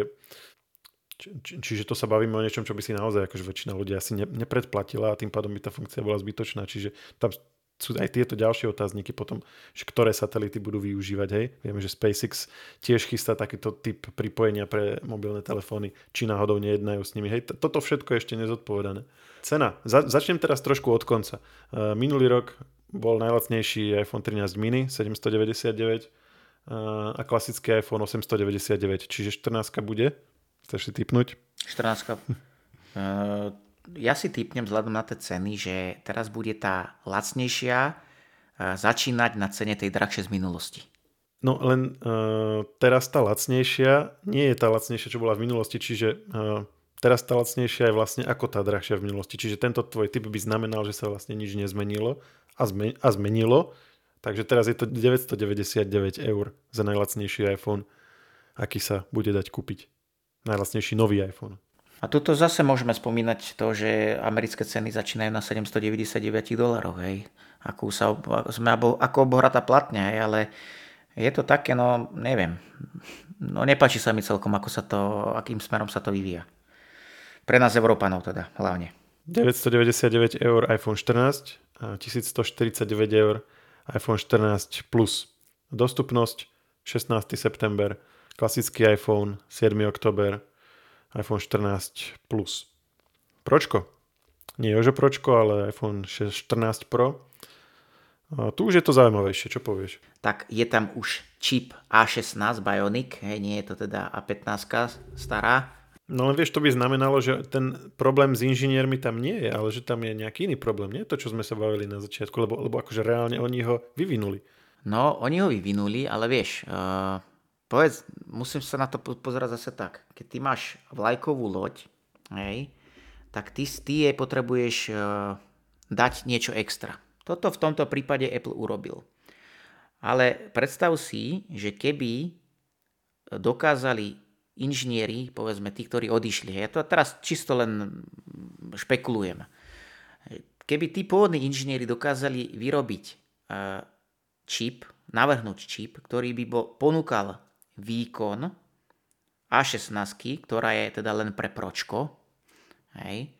či, čiže to sa bavíme o niečom, čo by si naozaj akože väčšina ľudí asi ne, nepredplatila a tým pádom by tá funkcia bola zbytočná. Čiže tam sú aj tieto ďalšie otázniky potom, že ktoré satelity budú využívať. Hej? Vieme, že SpaceX tiež chystá takýto typ pripojenia pre mobilné telefóny, či náhodou nejednajú s nimi. Hej, toto všetko je ešte nezodpovedané. Cena. Za, začnem teraz trošku od konca. Uh, minulý rok bol najlacnejší iPhone 13 mini 799 uh, a klasický iPhone 899, čiže 14 bude. Chceš si typnúť? 14 uh, ja si typnem vzhľadom na tie ceny, že teraz bude tá lacnejšia začínať na cene tej drahšie z minulosti. No len uh, teraz tá lacnejšia nie je tá lacnejšia, čo bola v minulosti, čiže uh, teraz tá lacnejšia je vlastne ako tá drahšia v minulosti. Čiže tento tvoj typ by znamenal, že sa vlastne nič nezmenilo a, zme- a zmenilo. Takže teraz je to 999 eur za najlacnejší iPhone, aký sa bude dať kúpiť. Najlacnejší nový iPhone. A tuto zase môžeme spomínať to, že americké ceny začínajú na 799 dolaroch, hej. Ako, sa, sme ako obohratá platňa, hej, ale je to také, no neviem. No nepáči sa mi celkom, ako sa to, akým smerom sa to vyvíja. Pre nás Európanov teda, hlavne. 999 eur iPhone 14 a 1149 eur iPhone 14 Plus. Dostupnosť 16. september, klasický iPhone 7. oktober, iPhone 14 Plus. Pročko. Nie Jožo Pročko, ale iPhone 14 Pro. A tu už je to zaujímavejšie, čo povieš? Tak je tam už čip A16 Bionic, hej, nie je to teda A15 stará. No len vieš, to by znamenalo, že ten problém s inžiniermi tam nie je, ale že tam je nejaký iný problém, nie to, čo sme sa bavili na začiatku, lebo, lebo akože reálne oni ho vyvinuli. No, oni ho vyvinuli, ale vieš, uh, povedz, musím sa na to pozerať zase tak. Keď ty máš vlajkovú loď, hej, tak ty, ty jej potrebuješ uh, dať niečo extra. Toto v tomto prípade Apple urobil. Ale predstav si, že keby dokázali inžinieri, povedzme tí, ktorí odišli, ja to teraz čisto len špekulujem, keby tí pôvodní inžinieri dokázali vyrobiť uh, čip, navrhnúť čip, ktorý by bol, ponúkal výkon A16, ktorá je teda len pre pročko, hej,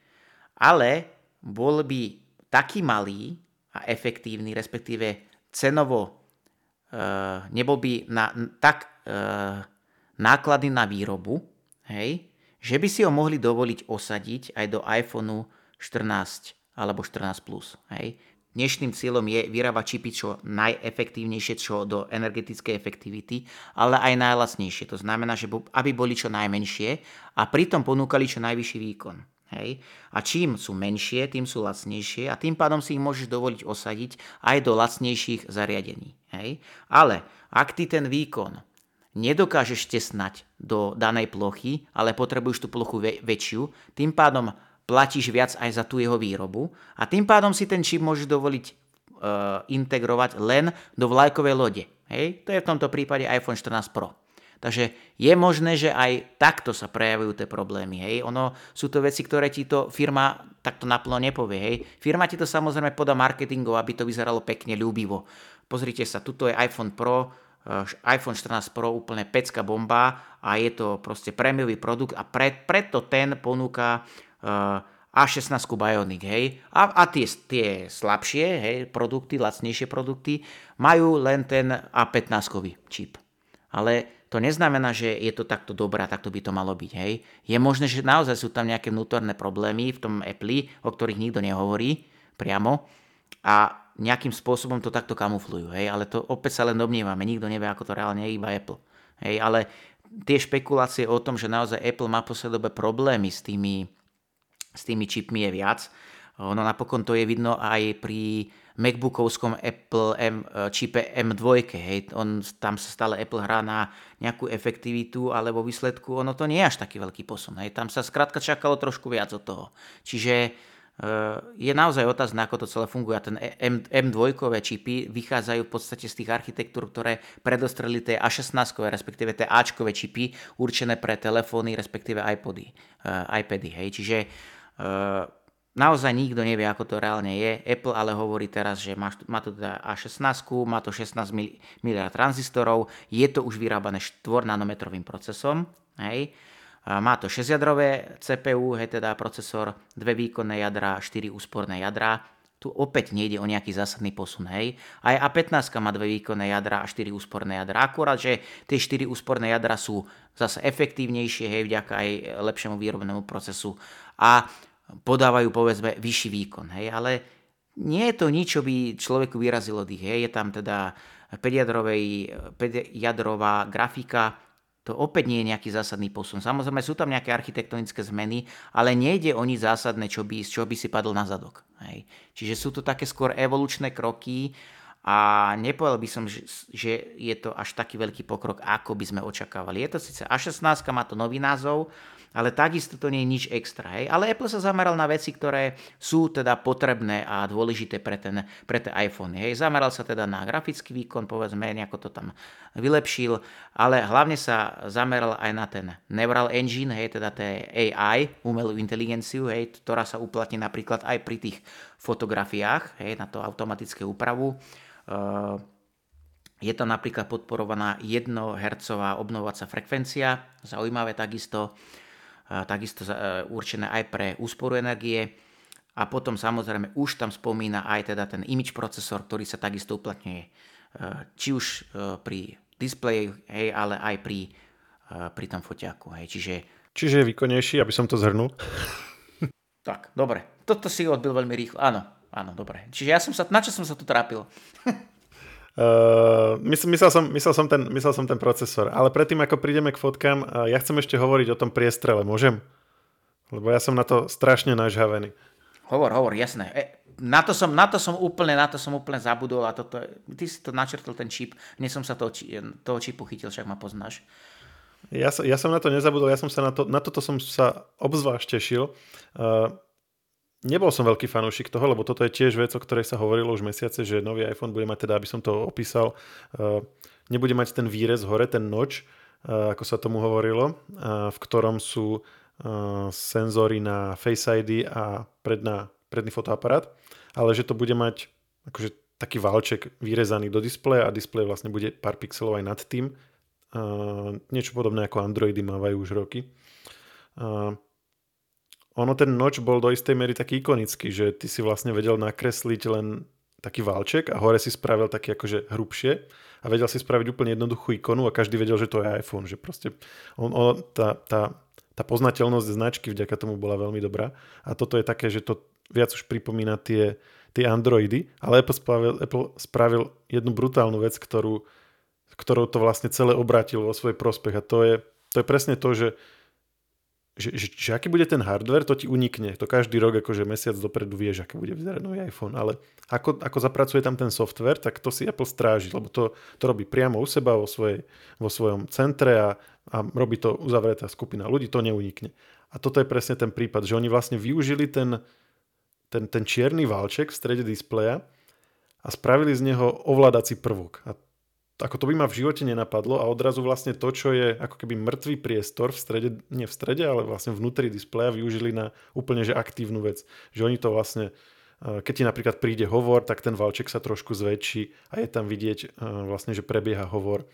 ale bol by taký malý a efektívny, respektíve cenovo e, nebol by na, tak e, nákladný na výrobu, hej, že by si ho mohli dovoliť osadiť aj do iPhoneu 14 alebo 14 Plus. Hej. Dnešným cieľom je vyrábať čipy čo najefektívnejšie čo do energetickej efektivity, ale aj najlacnejšie. To znamená, že aby boli čo najmenšie a pritom ponúkali čo najvyšší výkon. Hej. A čím sú menšie, tým sú lacnejšie a tým pádom si ich môžeš dovoliť osadiť aj do lacnejších zariadení. Hej. Ale ak ty ten výkon nedokážeš tesnať do danej plochy, ale potrebuješ tú plochu väčšiu, tým pádom platíš viac aj za tú jeho výrobu a tým pádom si ten čip môžeš dovoliť uh, integrovať len do vlajkovej lode. Hej? To je v tomto prípade iPhone 14 Pro. Takže je možné, že aj takto sa prejavujú tie problémy. Hej? Ono, sú to veci, ktoré ti to firma takto naplno nepovie. Hej? Firma ti to samozrejme podá marketingov, aby to vyzeralo pekne, ľúbivo. Pozrite sa, tuto je iPhone Pro, iPhone 14 Pro úplne pecka bomba a je to proste prémiový produkt a pre, preto ten ponúka A16 Bionic, hej. A, a tie, tie slabšie, hej, produkty, lacnejšie produkty majú len ten A15 čip. Ale to neznamená, že je to takto dobré takto by to malo byť. Hej. Je možné, že naozaj sú tam nejaké vnútorné problémy v tom Apple, o ktorých nikto nehovorí priamo a nejakým spôsobom to takto kamuflujú. Hej. Ale to opäť sa len domnievame, nikto nevie, ako to reálne je, iba Apple. Hej. Ale tie špekulácie o tom, že naozaj Apple má po problémy s tými, s tými čipmi je viac. Ono napokon to je vidno aj pri MacBookovskom Apple M, čipe M2, hej, on, tam sa stále Apple hrá na nejakú efektivitu, ale vo výsledku ono to nie je až taký veľký posun. Hej. Tam sa skrátka čakalo trošku viac od toho. Čiže e, je naozaj otázne, ako to celé funguje. A ten M, M2 čipy vychádzajú v podstate z tých architektúr, ktoré predostreli tie A16, respektíve tie Ačkové čipy určené pre telefóny, respektíve iPody, iPady. Hej. Čiže Naozaj nikto nevie, ako to reálne je. Apple ale hovorí teraz, že má, má to teda A16, má to 16 miliard tranzistorov, je to už vyrábané 4 nanometrovým procesom. Hej. Má to 6-jadrové CPU, hej, teda procesor, dve výkonné jadra, 4 úsporné jadra. Tu opäť nejde o nejaký zásadný posun. Hej. Aj A15 má dve výkonné jadra a 4 úsporné jadra. Akurát, že tie 4 úsporné jadra sú zase efektívnejšie, hej, vďaka aj lepšiemu výrobnému procesu. A podávajú povedzme vyšší výkon. Hej? Ale nie je to nič, čo by človeku vyrazilo dých. Hej? Je tam teda 5-jadrová grafika, to opäť nie je nejaký zásadný posun. Samozrejme sú tam nejaké architektonické zmeny, ale nejde o nič zásadné, čo by, čo by si padol na zadok. Hej. Čiže sú to také skôr evolučné kroky a nepovedal by som, že je to až taký veľký pokrok, ako by sme očakávali. Je to síce A16, má to nový názov, ale takisto to nie je nič extra. Hej. Ale Apple sa zameral na veci, ktoré sú teda potrebné a dôležité pre, ten, pre tie iPhone. Hej. Zameral sa teda na grafický výkon, povedzme, nejako to tam vylepšil, ale hlavne sa zameral aj na ten Neural Engine, hej, teda té AI, umelú inteligenciu, hej, ktorá sa uplatní napríklad aj pri tých fotografiách, hej, na to automatické úpravu. Uh, je tam napríklad podporovaná 1 Hz obnovovacia frekvencia, zaujímavé takisto takisto e, určené aj pre úsporu energie. A potom samozrejme už tam spomína aj teda ten image procesor, ktorý sa takisto uplatňuje e, či už e, pri displeji, hej, ale aj pri, pri tom foťaku. Hej. Čiže... Čiže je výkonnejší, aby som to zhrnul. tak, dobre. Toto si odbil veľmi rýchlo. Áno, áno, dobre. Čiže ja som sa, na čo som sa tu trápil? Uh, mysl, myslel, som, myslel, som ten, myslel som ten procesor, ale predtým ako prídeme k fotkám, uh, ja chcem ešte hovoriť o tom priestrele, môžem? Lebo ja som na to strašne nažhavený. Hovor, hovor, jasné. E, na, to som, na, to som úplne, na to som úplne zabudol a toto, ty si to načrtol ten čip, dnes som sa toho, toho čipu chytil, však ma poznáš. Ja, ja som na to nezabudol, ja som sa na, to, na toto som sa obzvlášť tešil. Uh, Nebol som veľký fanúšik toho, lebo toto je tiež vec, o ktorej sa hovorilo už mesiace, že nový iPhone bude mať teda, aby som to opísal, uh, nebude mať ten výrez hore, ten noč, uh, ako sa tomu hovorilo, uh, v ktorom sú senzory na Face ID a predná, predný fotoaparát, ale že to bude mať akože taký valček vyrezaný do displeja a displej vlastne bude pár pixelov aj nad tým. Niečo podobné ako Androidy mávajú už roky ono ten noč bol do istej miery taký ikonický, že ty si vlastne vedel nakresliť len taký válček a hore si spravil taký akože hrubšie a vedel si spraviť úplne jednoduchú ikonu a každý vedel, že to je iPhone, že proste on, on, tá, tá, tá poznateľnosť značky vďaka tomu bola veľmi dobrá. A toto je také, že to viac už pripomína tie, tie Androidy, ale Apple spravil, Apple spravil jednu brutálnu vec, ktorú, ktorou to vlastne celé obrátil vo svoj prospech a to je, to je presne to, že že, že, že aký bude ten hardware, to ti unikne. To každý rok, akože mesiac dopredu vieš, aký bude vyzerať nový iPhone. Ale ako, ako zapracuje tam ten software, tak to si Apple stráži, lebo to, to robí priamo u seba vo, svojej, vo svojom centre a, a robí to uzavretá skupina ľudí, to neunikne. A toto je presne ten prípad, že oni vlastne využili ten, ten, ten čierny válček v strede displeja a spravili z neho ovládací prvok. A ako to by ma v živote nenapadlo a odrazu vlastne to, čo je ako keby mŕtvý priestor v strede, nie v strede, ale vlastne vnútri displeja využili na úplne že aktívnu vec. Že oni to vlastne keď ti napríklad príde hovor, tak ten valček sa trošku zväčší a je tam vidieť vlastne, že prebieha hovor.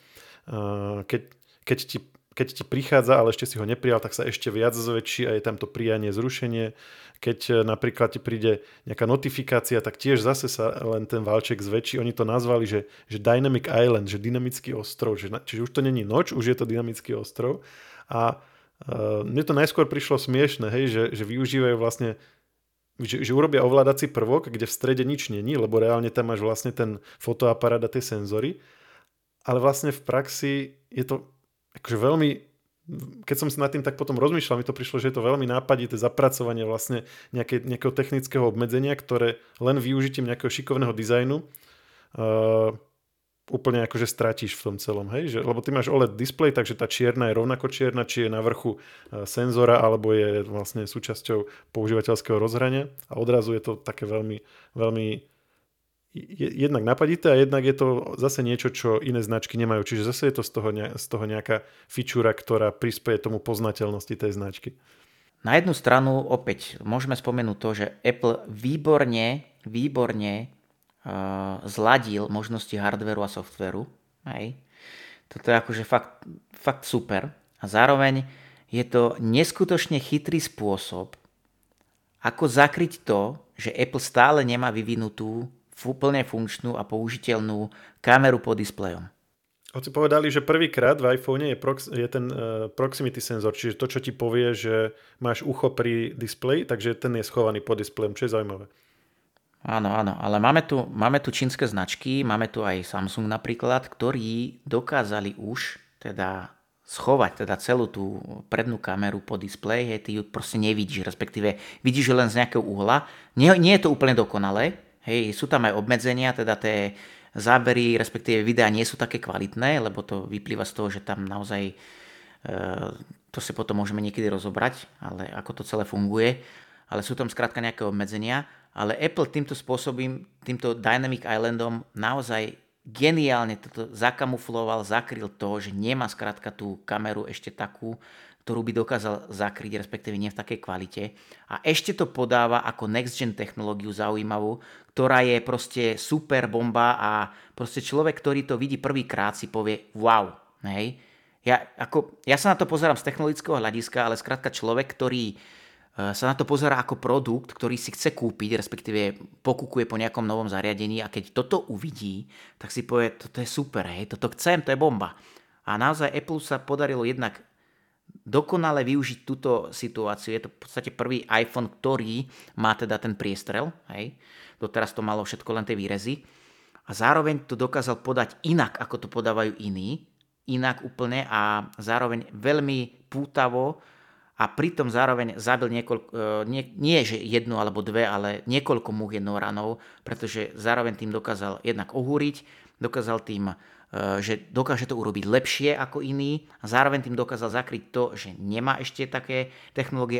Keď, keď ti keď ti prichádza, ale ešte si ho neprijal, tak sa ešte viac zväčší a je tam to prijanie, zrušenie. Keď e, napríklad ti príde nejaká notifikácia, tak tiež zase sa len ten valček zväčší. Oni to nazvali, že, že Dynamic Island, že dynamický ostrov. Že, čiže už to není noč, už je to dynamický ostrov. A uh, mne to najskôr prišlo smiešne, hej, že, že využívajú vlastne že, že urobia ovládací prvok, kde v strede nič není, lebo reálne tam máš vlastne ten fotoaparát a tie senzory, ale vlastne v praxi je to akože veľmi, keď som si nad tým tak potom rozmýšľal, mi to prišlo, že je to veľmi nápadité zapracovanie vlastne nejaké, nejakého technického obmedzenia, ktoré len využitím nejakého šikovného dizajnu uh, úplne akože stratíš v tom celom, hej? Že, lebo ty máš OLED display, takže tá čierna je rovnako čierna, či je na vrchu uh, senzora, alebo je vlastne súčasťou používateľského rozhrania a odrazu je to také veľmi, veľmi jednak napadité a jednak je to zase niečo, čo iné značky nemajú. Čiže zase je to z toho, z toho nejaká fičúra, ktorá prispieje tomu poznateľnosti tej značky. Na jednu stranu opäť môžeme spomenúť to, že Apple výborne, výborne uh, zladil možnosti hardveru a softveru. Hej. Toto je akože fakt, fakt super. A zároveň je to neskutočne chytrý spôsob, ako zakryť to, že Apple stále nemá vyvinutú plne funkčnú a použiteľnú kameru pod displejom. Hoci povedali, že prvýkrát v iPhone je, prox, je ten uh, proximity senzor, čiže to, čo ti povie, že máš ucho pri displeji, takže ten je schovaný pod displejom, čo je zaujímavé. Áno, áno, ale máme tu, máme tu čínske značky, máme tu aj Samsung napríklad, ktorí dokázali už teda schovať teda celú tú prednú kameru pod displej, hej, ty ju proste nevidíš, respektíve vidíš ju len z nejakého uhla. Nie, nie je to úplne dokonalé, Hej, sú tam aj obmedzenia, teda tie zábery, respektíve videá nie sú také kvalitné, lebo to vyplýva z toho, že tam naozaj, e, to si potom môžeme niekedy rozobrať, ale ako to celé funguje, ale sú tam skrátka nejaké obmedzenia, ale Apple týmto spôsobom, týmto Dynamic Islandom naozaj geniálne toto zakamufloval, zakryl to, že nemá skrátka tú kameru ešte takú, ktorú by dokázal zakryť, respektíve nie v takej kvalite. A ešte to podáva ako next gen technológiu zaujímavú, ktorá je proste super bomba a proste človek, ktorý to vidí prvýkrát si povie wow, hej. Ja, ako, ja sa na to pozerám z technologického hľadiska, ale skrátka človek, ktorý e, sa na to pozera ako produkt, ktorý si chce kúpiť, respektíve pokúkuje po nejakom novom zariadení a keď toto uvidí, tak si povie, toto je super, hej, toto chcem, to je bomba. A naozaj Apple sa podarilo jednak dokonale využiť túto situáciu. Je to v podstate prvý iPhone, ktorý má teda ten priestrel. Hej. Doteraz to malo všetko len tie výrezy. A zároveň to dokázal podať inak, ako to podávajú iní. Inak úplne a zároveň veľmi pútavo a pritom zároveň zabil niekoľko, e, nie, nie že jednu alebo dve, ale niekoľko múch jednoranov, pretože zároveň tým dokázal jednak ohúriť, dokázal tým že dokáže to urobiť lepšie ako iný a zároveň tým dokázal zakryť to, že nemá ešte také technológie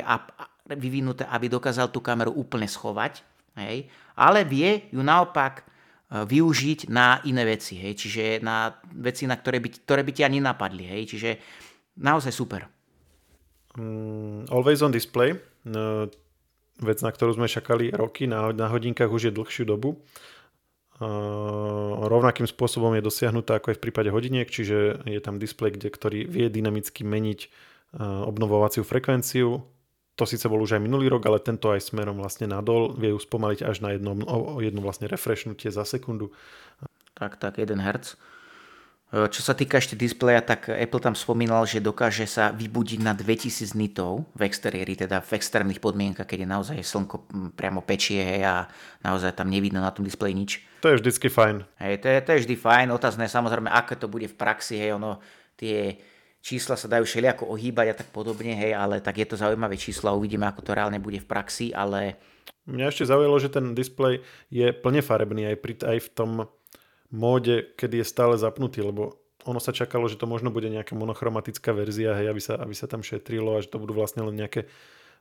vyvinuté, aby dokázal tú kameru úplne schovať, hej, ale vie ju naopak eh, využiť na iné veci, hej, čiže na veci, na ktoré by, ktoré by ti ani napadli, hej, čiže naozaj super. Mm, always on display, no, vec, na ktorú sme čakali roky, na, na hodinkách už je dlhšiu dobu rovnakým spôsobom je dosiahnutá ako aj v prípade hodiniek, čiže je tam displej, kde, ktorý vie dynamicky meniť obnovovaciu frekvenciu. To síce bol už aj minulý rok, ale tento aj smerom vlastne nadol vie ju spomaliť až na jednom, o jedno vlastne refreshnutie za sekundu. Tak, tak, 1 Hz. E, čo sa týka ešte displeja, tak Apple tam spomínal, že dokáže sa vybudiť na 2000 nitov v exteriéri, teda v externých podmienkach, keď je naozaj slnko priamo pečie hej, a naozaj tam nevidno na tom displeji nič. To je vždycky fajn. Hej, to je, to je vždy fajn, otázne samozrejme, ako to bude v praxi, hej, ono, tie čísla sa dajú všelijako ohýbať a tak podobne, hej, ale tak je to zaujímavé číslo a uvidíme, ako to reálne bude v praxi, ale... Mňa ešte zaujalo, že ten displej je plne farebný aj, pri, aj v tom móde, kedy je stále zapnutý, lebo ono sa čakalo, že to možno bude nejaká monochromatická verzia, hej, aby, sa, aby sa tam šetrilo a že to budú vlastne len nejaké,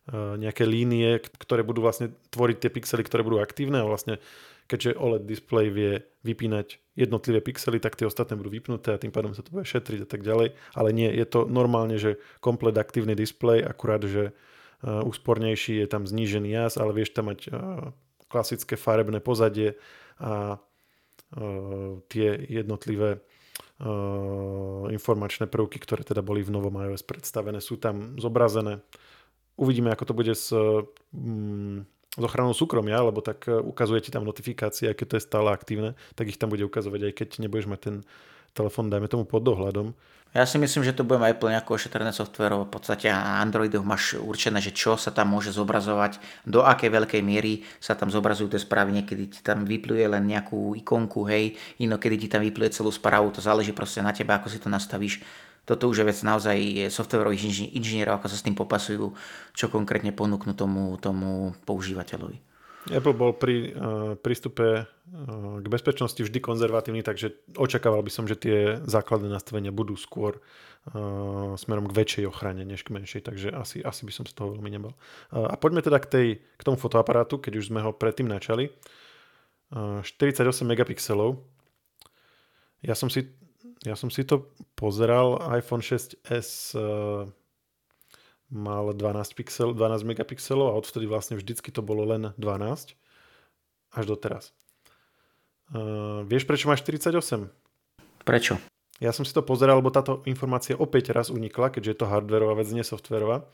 uh, nejaké línie, ktoré budú vlastne tvoriť tie pixely, ktoré budú aktívne a vlastne keďže OLED display vie vypínať jednotlivé pixely, tak tie ostatné budú vypnuté a tým pádom sa to bude šetriť a tak ďalej. Ale nie, je to normálne, že komplet aktívny display, akurát, že uh, úspornejší je tam znížený jas, ale vieš tam mať uh, klasické farebné pozadie a tie jednotlivé informačné prvky, ktoré teda boli v novom iOS predstavené, sú tam zobrazené. Uvidíme, ako to bude s, mm, s ochranou súkromia, lebo tak ukazuje ti tam notifikácie, keď to je stále aktívne, tak ich tam bude ukazovať, aj keď nebudeš mať ten telefón, dajme tomu pod dohľadom. Ja si myslím, že to bude Apple nejako ošetrené softverov. V podstate na Androidoch máš určené, že čo sa tam môže zobrazovať, do akej veľkej miery sa tam zobrazujú tie správy. Niekedy ti tam vypluje len nejakú ikonku, hej, inokedy ti tam vypluje celú správu. To záleží proste na tebe, ako si to nastavíš. Toto už je vec naozaj softverových inžinierov, ako sa s tým popasujú, čo konkrétne ponúknú tomu, tomu používateľovi. Apple bol pri uh, prístupe uh, k bezpečnosti vždy konzervatívny, takže očakával by som, že tie základné nastavenia budú skôr uh, smerom k väčšej ochrane, než k menšej, takže asi, asi by som z toho veľmi nebol. Uh, a poďme teda k, tej, k tomu fotoaparátu, keď už sme ho predtým načali. Uh, 48 megapixelov. Ja som si, ja som si to pozeral, iPhone 6s uh, mal 12, pixel, 12 megapixelov a odvtedy vlastne vždycky to bolo len 12 až doteraz. Uh, vieš, prečo máš 48? Prečo? Ja som si to pozeral, lebo táto informácia opäť raz unikla, keďže je to hardwareová vec, nie softwareová.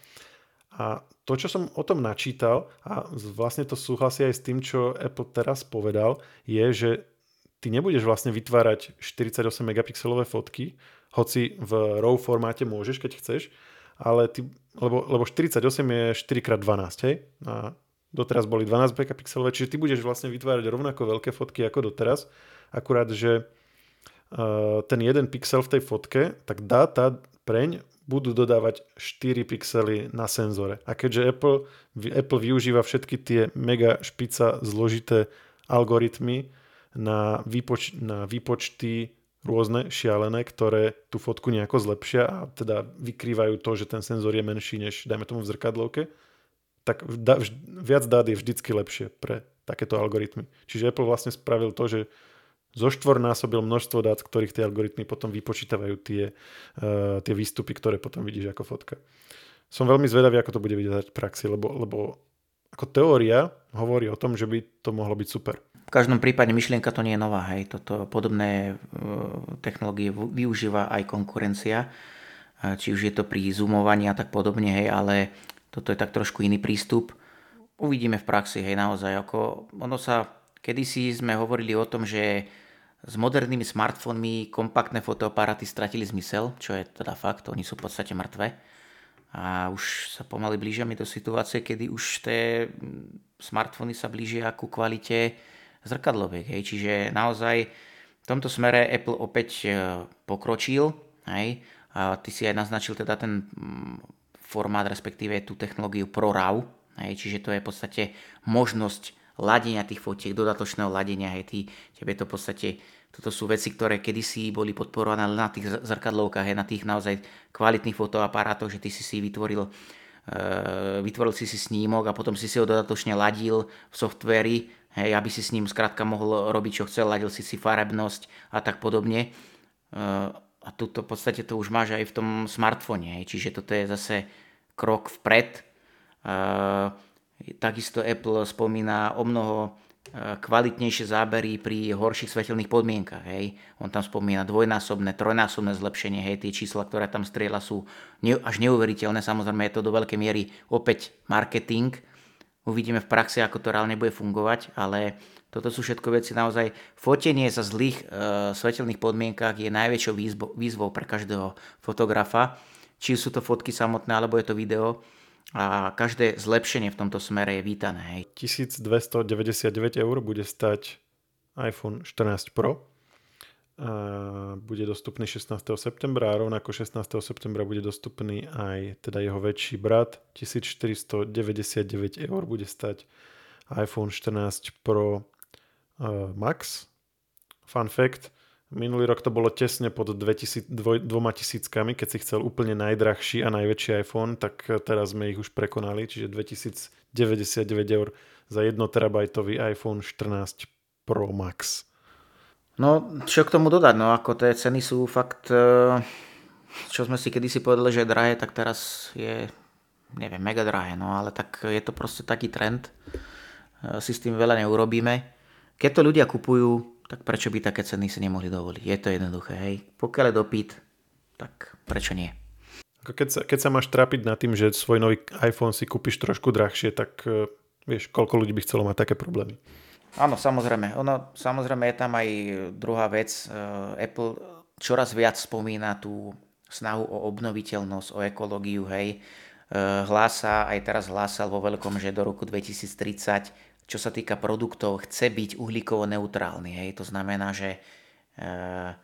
A to, čo som o tom načítal, a vlastne to súhlasí aj s tým, čo Apple teraz povedal, je, že ty nebudeš vlastne vytvárať 48 megapixelové fotky, hoci v RAW formáte môžeš, keď chceš, ale ty, lebo, lebo 48 je 4x12, hej? A doteraz boli 12 megapixelové, čiže ty budeš vlastne vytvárať rovnako veľké fotky ako doteraz, akurát, že uh, ten jeden pixel v tej fotke, tak dáta preň budú dodávať 4 pixely na senzore. A keďže Apple, Apple využíva všetky tie mega špica zložité algoritmy na, výpoč, na výpočty rôzne šialené, ktoré tú fotku nejako zlepšia a teda vykrývajú to, že ten senzor je menší než, dajme tomu v zrkadlovke, tak da, vž, viac dát je vždycky lepšie pre takéto algoritmy. Čiže Apple vlastne spravil to, že zoštvornásobil množstvo dát, z ktorých tie algoritmy potom vypočítavajú tie, uh, tie výstupy, ktoré potom vidíš ako fotka. Som veľmi zvedavý, ako to bude vyzerať v praxi, lebo, lebo ako teória hovorí o tom, že by to mohlo byť super. V každom prípade myšlienka to nie je nová, hej. Toto podobné e, technológie využíva aj konkurencia, e, či už je to pri zoomovaní a tak podobne, hej, ale toto je tak trošku iný prístup. Uvidíme v praxi, hej, naozaj, ako ono sa, kedysi sme hovorili o tom, že s modernými smartfónmi kompaktné fotoaparáty stratili zmysel, čo je teda fakt, oni sú v podstate mŕtve. A už sa pomaly blížime do situácie, kedy už tie smartfóny sa blížia ku kvalite zrkadloviek. Hej. Čiže naozaj v tomto smere Apple opäť e, pokročil. Hej. A ty si aj naznačil teda ten mm, formát, respektíve tú technológiu ProRAW. Hej. Čiže to je v podstate možnosť ladenia tých fotiek, dodatočného ladenia. Hej. Ty, tebe to v podstate toto sú veci, ktoré kedysi boli podporované na tých zrkadlovkách, hej, na tých naozaj kvalitných fotoaparátoch, že ty si si vytvoril, uh, vytvoril si si snímok a potom si si ho dodatočne ladil v softvéri hej, aby si s ním skrátka mohol robiť, čo chcel, ladil si si farebnosť a tak podobne. Eh, a tuto v podstate to už máš aj v tom smartfóne, čiže toto je zase krok vpred. Eh, takisto Apple spomína o mnoho eh, kvalitnejšie zábery pri horších svetelných podmienkach. Hej. On tam spomína dvojnásobné, trojnásobné zlepšenie. Hej. Tie čísla, ktoré tam strieľa, sú až neuveriteľné. Samozrejme je to do veľkej miery opäť marketing, Uvidíme v praxi, ako to reálne bude fungovať, ale toto sú všetko veci naozaj. Fotenie za zlých e, svetelných podmienkach je najväčšou výzvou, výzvou pre každého fotografa. Či sú to fotky samotné, alebo je to video. A každé zlepšenie v tomto smere je vítané. Hej. 1299 eur bude stať iPhone 14 Pro bude dostupný 16. septembra a rovnako 16. septembra bude dostupný aj teda jeho väčší brat. 1499 eur bude stať iPhone 14 Pro Max. Fun fact, minulý rok to bolo tesne pod 2000, dvoj, dvoma tisíckami, keď si chcel úplne najdrahší a najväčší iPhone, tak teraz sme ich už prekonali, čiže 2099 eur za 1 terabajtový iPhone 14 Pro Max. No, čo k tomu dodať, no ako tie ceny sú fakt, e, čo sme si kedysi povedali, že je drahé, tak teraz je, neviem, mega drahé, no ale tak je to proste taký trend. si s tým veľa neurobíme. Keď to ľudia kupujú, tak prečo by také ceny si nemohli dovoliť? Je to jednoduché, hej. Pokiaľ je dopyt, tak prečo nie? Keď sa, keď sa máš trápiť nad tým, že svoj nový iPhone si kúpiš trošku drahšie, tak uh, vieš, koľko ľudí by chcelo mať také problémy. Áno, samozrejme. Ono, samozrejme je tam aj druhá vec. Uh, Apple čoraz viac spomína tú snahu o obnoviteľnosť, o ekológiu, hej. Uh, hlása, aj teraz hlásal vo veľkom, že do roku 2030, čo sa týka produktov, chce byť uhlíkovo neutrálny, hej. To znamená, že uh,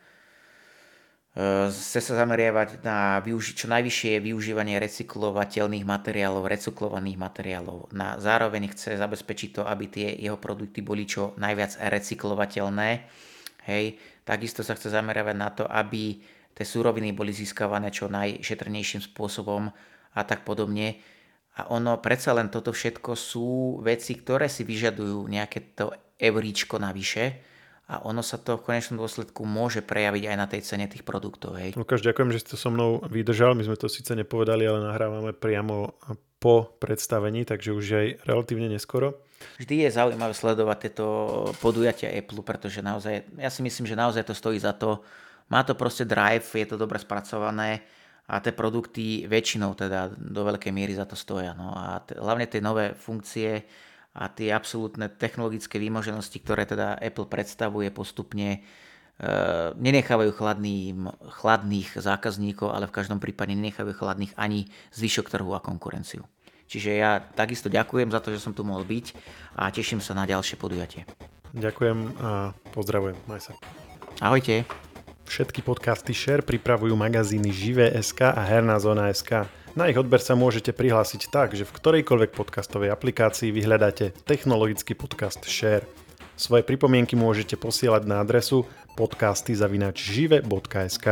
chce sa zameriavať na využi- čo najvyššie využívanie recyklovateľných materiálov, recyklovaných materiálov. Na, zároveň chce zabezpečiť to, aby tie jeho produkty boli čo najviac recyklovateľné. Hej. Takisto sa chce zameriavať na to, aby tie súroviny boli získavané čo najšetrnejším spôsobom a tak podobne. A ono, predsa len toto všetko sú veci, ktoré si vyžadujú nejaké to euríčko navyše, a ono sa to v konečnom dôsledku môže prejaviť aj na tej cene tých produktov. Hej. Lukáš, ďakujem, že ste so mnou vydržal. My sme to síce nepovedali, ale nahrávame priamo po predstavení, takže už aj relatívne neskoro. Vždy je zaujímavé sledovať tieto podujatia Apple, pretože naozaj, ja si myslím, že naozaj to stojí za to. Má to proste drive, je to dobre spracované a tie produkty väčšinou teda do veľkej miery za to stoja. No a t- hlavne tie nové funkcie, a tie absolútne technologické výmoženosti, ktoré teda Apple predstavuje postupne, e, nenechávajú chladný, chladných zákazníkov, ale v každom prípade nenechávajú chladných ani zvyšok trhu a konkurenciu. Čiže ja takisto ďakujem za to, že som tu mohol byť a teším sa na ďalšie podujatie. Ďakujem a pozdravujem. Maj sa. Ahojte. Všetky podcasty Share pripravujú magazíny Živé.sk a Herná zóna.sk. Na ich odber sa môžete prihlásiť tak, že v ktorejkoľvek podcastovej aplikácii vyhľadáte technologický podcast Share. Svoje pripomienky môžete posielať na adresu podcasty.žive.sk.